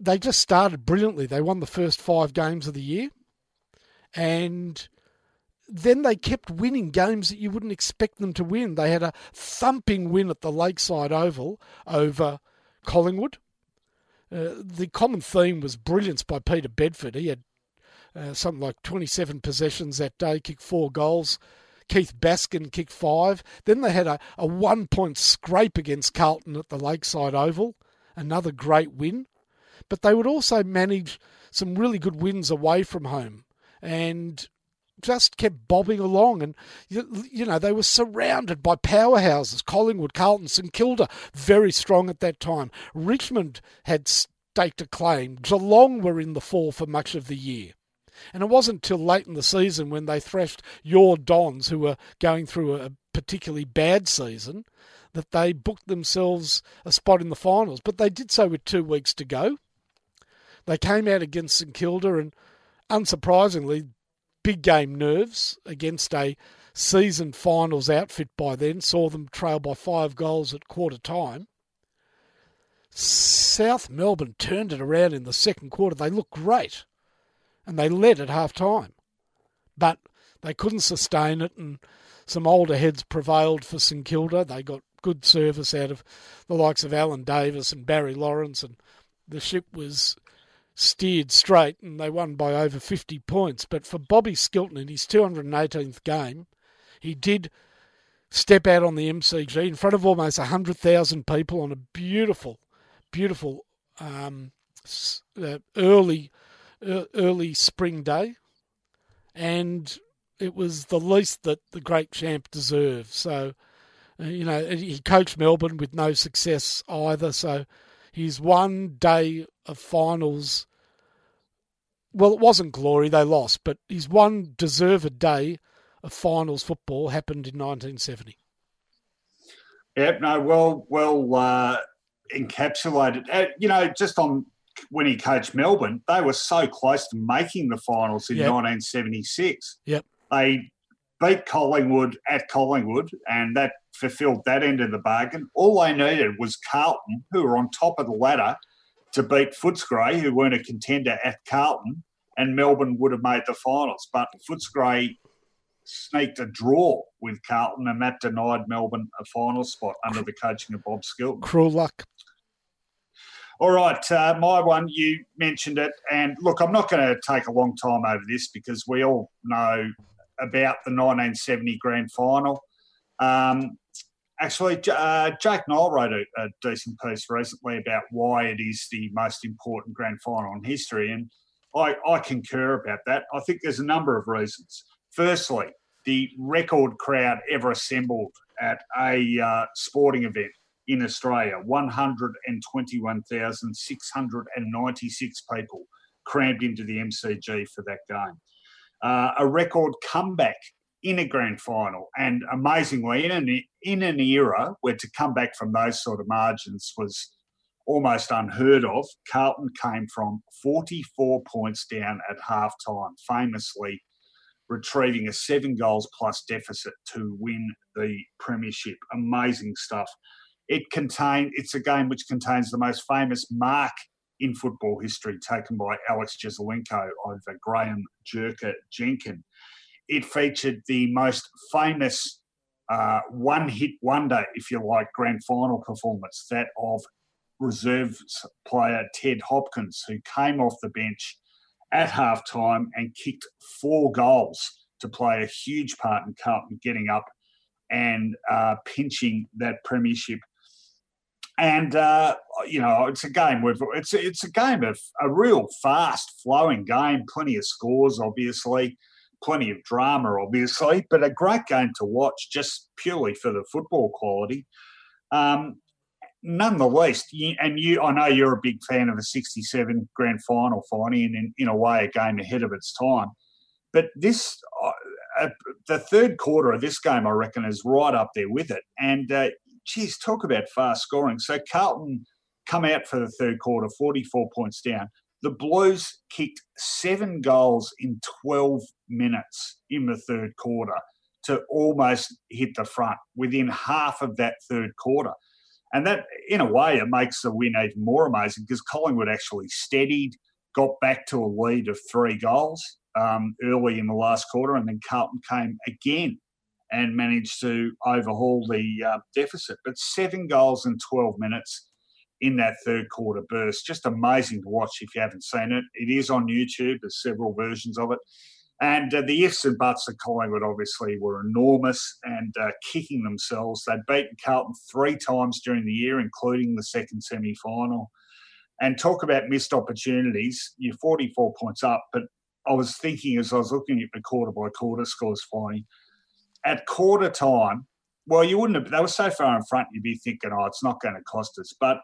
they just started brilliantly. They won the first five games of the year, and then they kept winning games that you wouldn't expect them to win. They had a thumping win at the Lakeside Oval over Collingwood. Uh, the common theme was brilliance by Peter Bedford. He had uh, something like 27 possessions that day, kicked four goals. Keith Baskin kicked five. Then they had a, a one point scrape against Carlton at the Lakeside Oval, another great win. But they would also manage some really good wins away from home and just kept bobbing along. And, you, you know, they were surrounded by powerhouses Collingwood, Carlton, St Kilda, very strong at that time. Richmond had staked a claim. Geelong were in the fall for much of the year. And it wasn't till late in the season when they thrashed your Dons, who were going through a particularly bad season, that they booked themselves a spot in the finals. But they did so with two weeks to go. They came out against St Kilda, and unsurprisingly, big game nerves against a seasoned finals outfit by then saw them trail by five goals at quarter time. South Melbourne turned it around in the second quarter. They looked great and they led at half time. But they couldn't sustain it, and some older heads prevailed for St Kilda. They got good service out of the likes of Alan Davis and Barry Lawrence, and the ship was steered straight, and they won by over 50 points. But for Bobby Skilton in his 218th game, he did step out on the MCG in front of almost 100,000 people on a beautiful, beautiful um, uh, early early spring day, and it was the least that the great champ deserved. So, uh, you know, he coached Melbourne with no success either. So, his one day of finals. Well, it wasn't glory; they lost, but his one deserved day of finals football happened in 1970. Yep, no, well, well uh, encapsulated. Uh, you know, just on when he coached Melbourne, they were so close to making the finals in yep. 1976. Yep. They beat Collingwood at Collingwood, and that fulfilled that end of the bargain. All they needed was Carlton, who were on top of the ladder, to beat Footscray, who weren't a contender at Carlton, and Melbourne would have made the finals. But Footscray sneaked a draw with Carlton, and that denied Melbourne a final spot under the coaching of Bob Skilton. Cruel luck. All right, uh, my one, you mentioned it. And look, I'm not going to take a long time over this because we all know about the 1970 grand final. Um, actually, uh, Jake Niall wrote a, a, decent piece recently about why it is the most important grand final in history. And I, I concur about that. I think there's a number of reasons. Firstly, the record crowd ever assembled at a uh, sporting event in Australia 121,696 people crammed into the MCG for that game. Uh, a record comeback in a grand final, and amazingly, in an, in an era where to come back from those sort of margins was almost unheard of, Carlton came from 44 points down at half time, famously retrieving a seven goals plus deficit to win the premiership. Amazing stuff. It contain it's a game which contains the most famous mark in football history taken by Alex Jesaulenko over Graeme Jerker Jenkin. It featured the most famous uh, one hit wonder, if you like, grand final performance, that of reserves player Ted Hopkins, who came off the bench at half time and kicked four goals to play a huge part in Carlton getting up and uh, pinching that premiership and uh, you know it's a game with it's it's a game of a real fast flowing game, plenty of scores, obviously, plenty of drama, obviously, but a great game to watch just purely for the football quality. Um, none the least, and you, I know you're a big fan of the '67 Grand Final, Finey, and in, in a way, a game ahead of its time. But this, uh, uh, the third quarter of this game, I reckon, is right up there with it. And uh, geez, talk about fast scoring. So Carlton come out for the third quarter, 44 points down. The Blues kicked seven goals in 12 minutes in the third quarter to almost hit the front within half of that third quarter. And that, in a way, it makes the win even more amazing because Collingwood actually steadied, got back to a lead of three goals um, early in the last quarter, and then Carlton came again and managed to overhaul the uh, deficit. But seven goals in 12 minutes in that third quarter burst. Just amazing to watch if you haven't seen it. It is on YouTube, there's several versions of it. And uh, the ifs and buts of Collingwood obviously were enormous and uh, kicking themselves. They'd beaten Carlton three times during the year, including the second semi final. And talk about missed opportunities. You're 44 points up, but I was thinking as I was looking at the quarter by quarter scores, fine. At quarter time, well, you wouldn't have, they were so far in front, you'd be thinking, oh, it's not going to cost us. But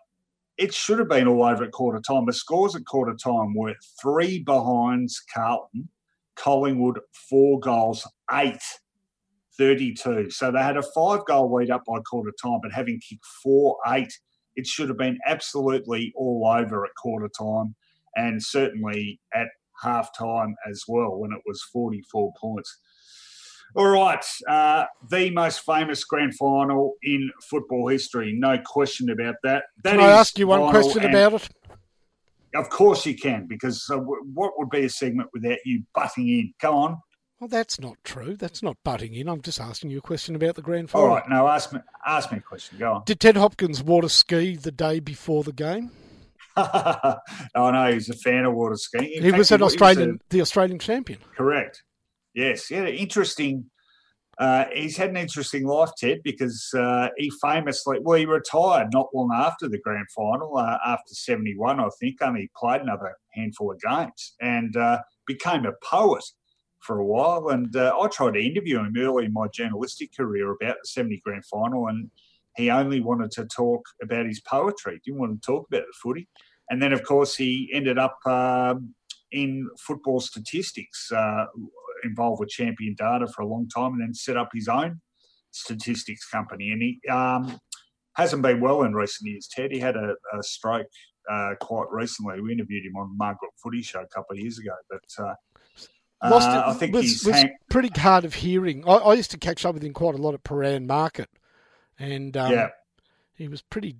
it should have been all over at quarter time. The scores at quarter time were three behinds Carlton, Collingwood, four goals, eight, 32. So they had a five goal lead up by quarter time, but having kicked four, eight, it should have been absolutely all over at quarter time and certainly at half time as well when it was 44 points. All right, uh, the most famous grand final in football history, no question about that. that can I ask you one question about it? Of course you can, because uh, what would be a segment without you butting in? Go on. Well, that's not true. That's not butting in. I'm just asking you a question about the grand final. All right, no, ask me. Ask me a question. Go on. Did Ted Hopkins water ski the day before the game? oh no, he's a fan of water skiing. In he fact, was an Australian, was the Australian champion. Correct. Yes, yeah, interesting. Uh, he's had an interesting life, Ted, because uh, he famously, well, he retired not long after the grand final, uh, after 71, I think, only played another handful of games and uh, became a poet for a while. And uh, I tried to interview him early in my journalistic career about the 70 grand final, and he only wanted to talk about his poetry, he didn't want to talk about the footy. And then, of course, he ended up um, in football statistics uh, involved with Champion Data for a long time and then set up his own statistics company. And he um, hasn't been well in recent years, Ted. He had a, a stroke uh, quite recently. We interviewed him on Marngrook Footy Show a couple of years ago. But uh, Lost uh, I think was, he's was hang- pretty hard of hearing. I, I, used to catch up with him quite a lot at Prahran Market, and um, yeah. he was pretty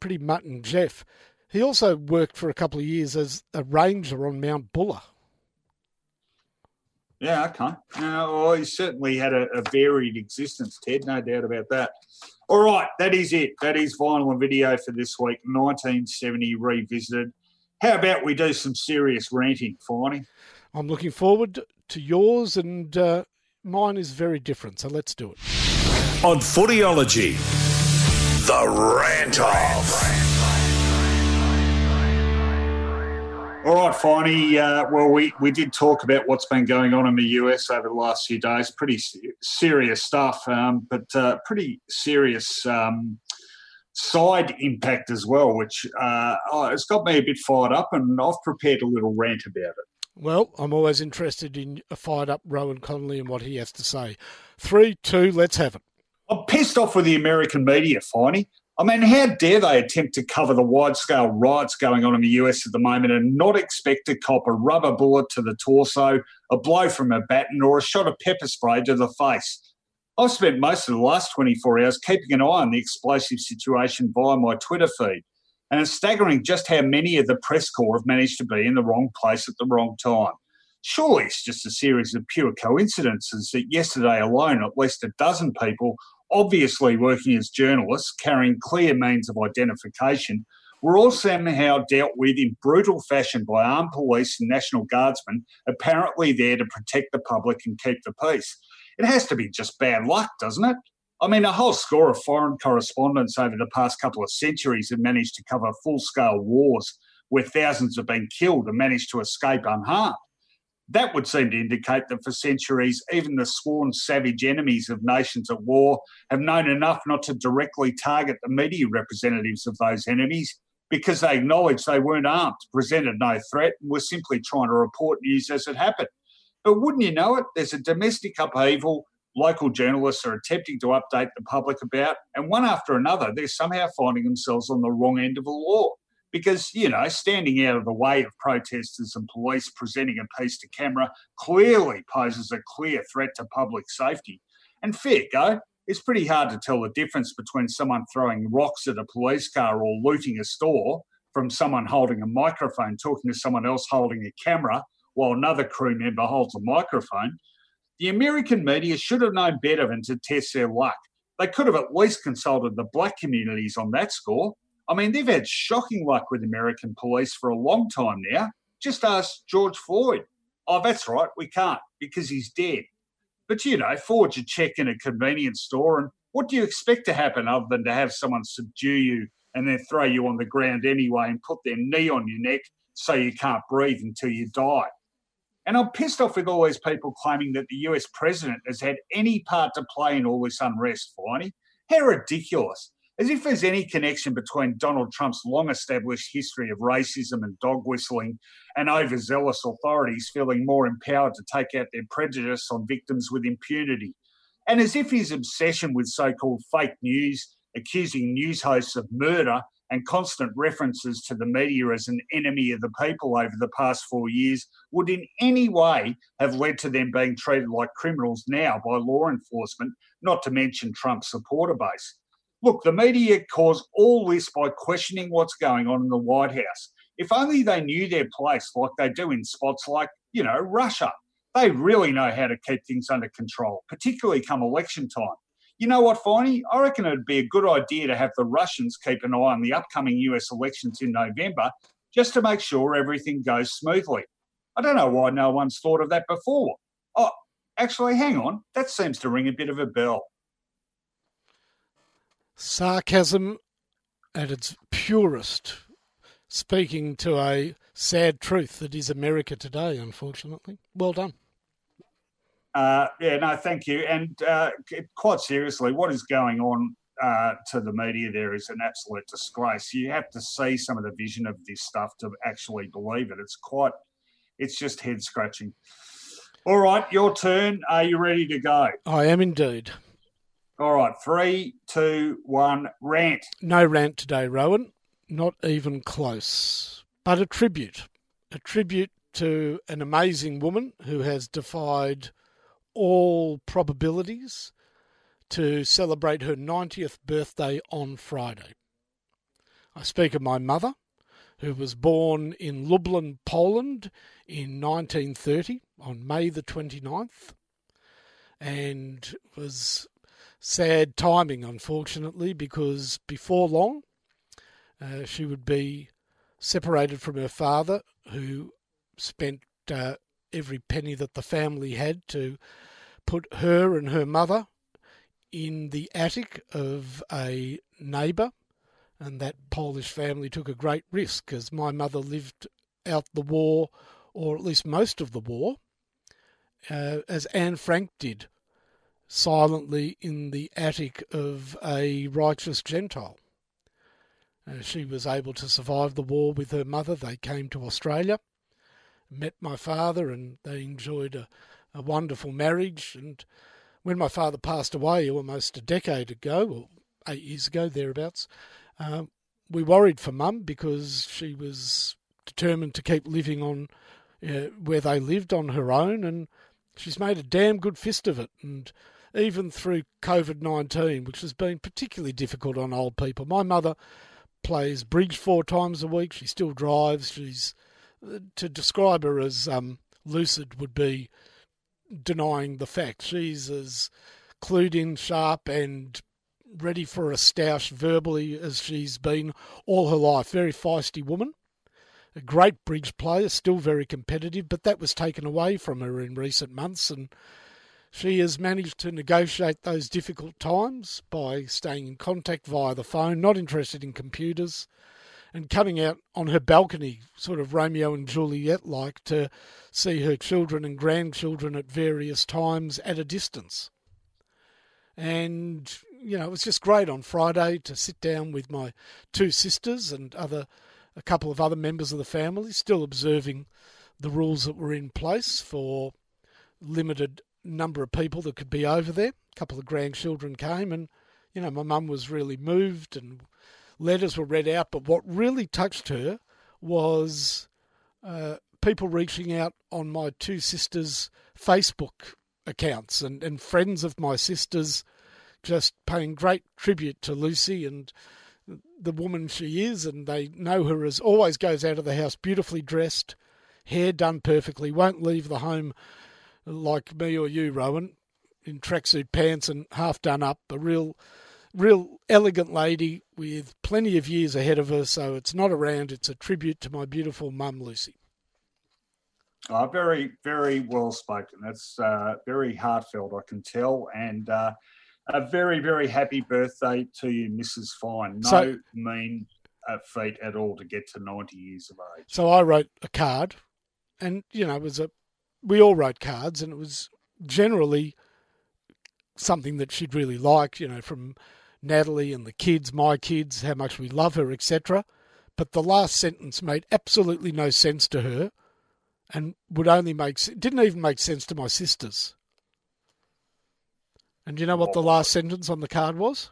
pretty mutton Jeff. He also worked for a couple of years as a ranger on Mount Buller. Yeah, okay. Uh, well, he certainly had a, a, varied existence, Ted, no doubt about that. All right, that is it. That is vinyl and video for this week, 1970 Revisited. How about we do some serious ranting, Finey? I'm looking forward to yours, and uh, mine is very different, so let's do it. On Footyology, the rant off. All right, Finey. Uh, well, we, we did talk about what's been going on in the US over the last few days. Pretty serious stuff, um, but uh, pretty serious um, side impact as well, which uh, oh, it's got me a bit fired up, and I've prepared a little rant about it. Well, I'm always interested in a fired up Rohan Connolly and what he has to say. Three, two, let's have it. I'm pissed off with the American media, Finey. I mean, how dare they attempt to cover the wide scale riots going on in the US at the moment and not expect to cop a rubber bullet to the torso, a blow from a baton, or a shot of pepper spray to the face? I've spent most of the last 24 hours keeping an eye on the explosive situation via my Twitter feed, and it's staggering just how many of the press corps have managed to be in the wrong place at the wrong time. Surely it's just a series of pure coincidences that yesterday alone, at least a dozen people obviously working as journalists, carrying clear means of identification, were all somehow dealt with in brutal fashion by armed police and National Guardsmen, apparently there to protect the public and keep the peace. It has to be just bad luck, doesn't it? I mean, a whole score of foreign correspondents over the past couple of centuries have managed to cover full scale wars where thousands have been killed and managed to escape unharmed. That would seem to indicate that for centuries, even the sworn savage enemies of nations at war have known enough not to directly target the media representatives of those enemies because they acknowledged they weren't armed, presented no threat, and were simply trying to report news as it happened. But wouldn't you know it, there's a domestic upheaval local journalists are attempting to update the public about, and one after another, they're somehow finding themselves on the wrong end of a law. Because, you know, standing out of the way of protesters and police presenting a piece to camera clearly poses a clear threat to public safety. And fair go, it's pretty hard to tell the difference between someone throwing rocks at a police car or looting a store from someone holding a microphone talking to someone else holding a camera while another crew member holds a microphone. The American media should have known better than to test their luck. They could have at least consulted the black communities on that score. I mean, they've had shocking luck with American police for a long time now. Just ask George Floyd. Oh, that's right, we can't because he's dead. But you know, forge a check in a convenience store, and what do you expect to happen other than to have someone subdue you and then throw you on the ground anyway and put their knee on your neck so you can't breathe until you die? And I'm pissed off with all these people claiming that the US president has had any part to play in all this unrest, Finey. How ridiculous. As if there's any connection between Donald Trump's long established history of racism and dog whistling and overzealous authorities feeling more empowered to take out their prejudice on victims with impunity. And as if his obsession with so called fake news, accusing news hosts of murder, and constant references to the media as an enemy of the people over the past four years would in any way have led to them being treated like criminals now by law enforcement, not to mention Trump's supporter base. Look, the media cause all this by questioning what's going on in the White House. If only they knew their place like they do in spots like, you know, Russia. They really know how to keep things under control, particularly come election time you know what, Finey? I reckon it'd be a good idea to have the Russians keep an eye on the upcoming US elections in November just to make sure everything goes smoothly. I don't know why no one's thought of that before. Oh, actually, hang on. That seems to ring a bit of a bell. Sarcasm at its purest, speaking to a sad truth that is America today, unfortunately. Well done. Uh, yeah, no, thank you. And uh, quite seriously, what is going on uh, to the media there is an absolute disgrace. You have to see some of the vision of this stuff to actually believe it. It's quite, it's just head scratching. All right, your turn. Are you ready to go? I am indeed. All right, three, two, one, rant. No rant today, Rohan. Not even close. But a tribute. A tribute to an amazing woman who has defied all probabilities to celebrate her 90th birthday on Friday. I speak of my mother, who was born in Lublin, Poland in 1930 on May the 29th, and was sad timing, unfortunately, because before long uh, she would be separated from her father, who spent uh, every penny that the family had to put her and her mother in the attic of a neighbour, and that Polish family took a great risk as my mother lived out the war, or at least most of the war, uh, as Anne Frank did, silently in the attic of a righteous Gentile. Uh, she was able to survive the war with her mother. They came to Australia met my father and they enjoyed a, a wonderful marriage. And when my father passed away almost a decade ago, or eight years ago, thereabouts, uh, we worried for mum because she was determined to keep living on uh, where they lived on her own, and she's made a damn good fist of it. And even through COVID 19, which has been particularly difficult on old people, my mother plays bridge four times a week. She still drives. She's to describe her as um, lucid would be denying the fact. She's as clued in, sharp, and ready for a stoush verbally as she's been all her life. Very feisty woman. A great bridge player, still very competitive, but that was taken away from her in recent months, and She has managed to negotiate those difficult times by staying in contact via the phone, not interested in computers, and coming out on her balcony, sort of Romeo and Juliet like, to see her children and grandchildren at various times at a distance. And, you know, it was just great on Friday to sit down with my two sisters and other a couple of other members of the family, still observing the rules that were in place for limited number of people that could be over there. A couple of grandchildren came and, you know, my mum was really moved and letters were read out. But what really touched her was uh, people reaching out on my two sisters' Facebook accounts and, and friends of my sisters just paying great tribute to Lucy and the woman she is, and they know her as always goes out of the house beautifully dressed, hair done perfectly, won't leave the home like me or you, Rohan, in tracksuit pants and half done up. A real, real elegant lady with plenty of years ahead of her. So it's not around. It's a tribute to my beautiful mum, Lucy. Oh, very, very well spoken. That's uh, very heartfelt, I can tell. And uh, a very, very happy birthday to you, Mrs. Fine. No so, mean uh, feat at all to get to 90 years of age. So I wrote a card, and, you know, it was a, we all wrote cards, and it was generally something that she'd really like, you know, from Natalie and the kids, my kids, how much we love her, etc. But the last sentence made absolutely no sense to her and would only make didn't even make sense to my sisters. And you know what the oh. last sentence on the card was?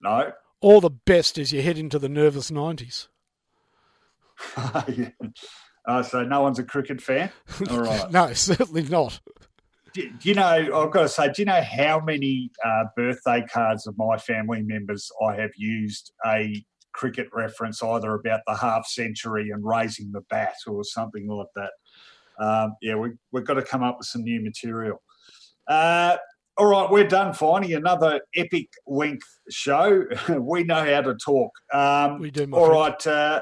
No. All the best as you head into the nervous nineties. uh, so no one's a cricket fan. All right. no, certainly not. Do, do, you know? I've got to say. Do you know how many uh, birthday cards of my family members I have used a cricket reference, either about the half century and raising the bat or something like that. Um, yeah, we, we've got to come up with some new material. Uh, all right, we're done. Finally, another epic length show. we know how to talk. Um, we do. all right. Uh,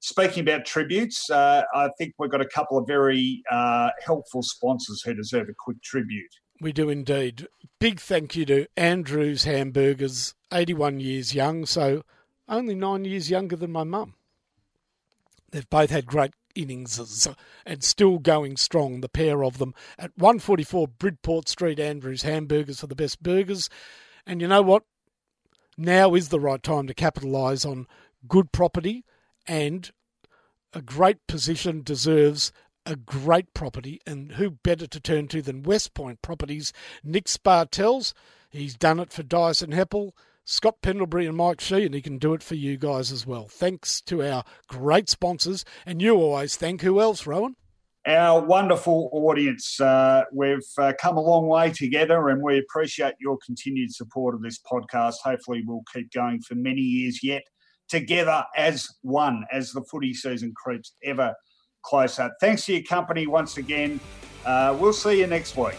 speaking about tributes, uh, I think we've got a couple of very uh, helpful sponsors who deserve a quick tribute. We do indeed. Big thank you to Andrew's Hamburgers, 81 years young. So only nine years younger than my mum. They've both had great innings and still going strong, the pair of them. At 144 Bridport Street, Andrews Hamburgers for the best burgers. And you know what? Now is the right time to capitalise on good property and a great position deserves a great property. And who better to turn to than West Point Properties? Nick Spartels. He's done it for Dyson Heppell. Scott Pendlebury and Mike Shee, and he can do it for you guys as well. Thanks to our great sponsors, and you always thank who else, Rohan? Our wonderful audience. Uh, we've uh, come a long way together, and we appreciate your continued support of this podcast. Hopefully, we'll keep going for many years yet together as one as the footy season creeps ever closer. Thanks for your company once again. Uh, we'll see you next week.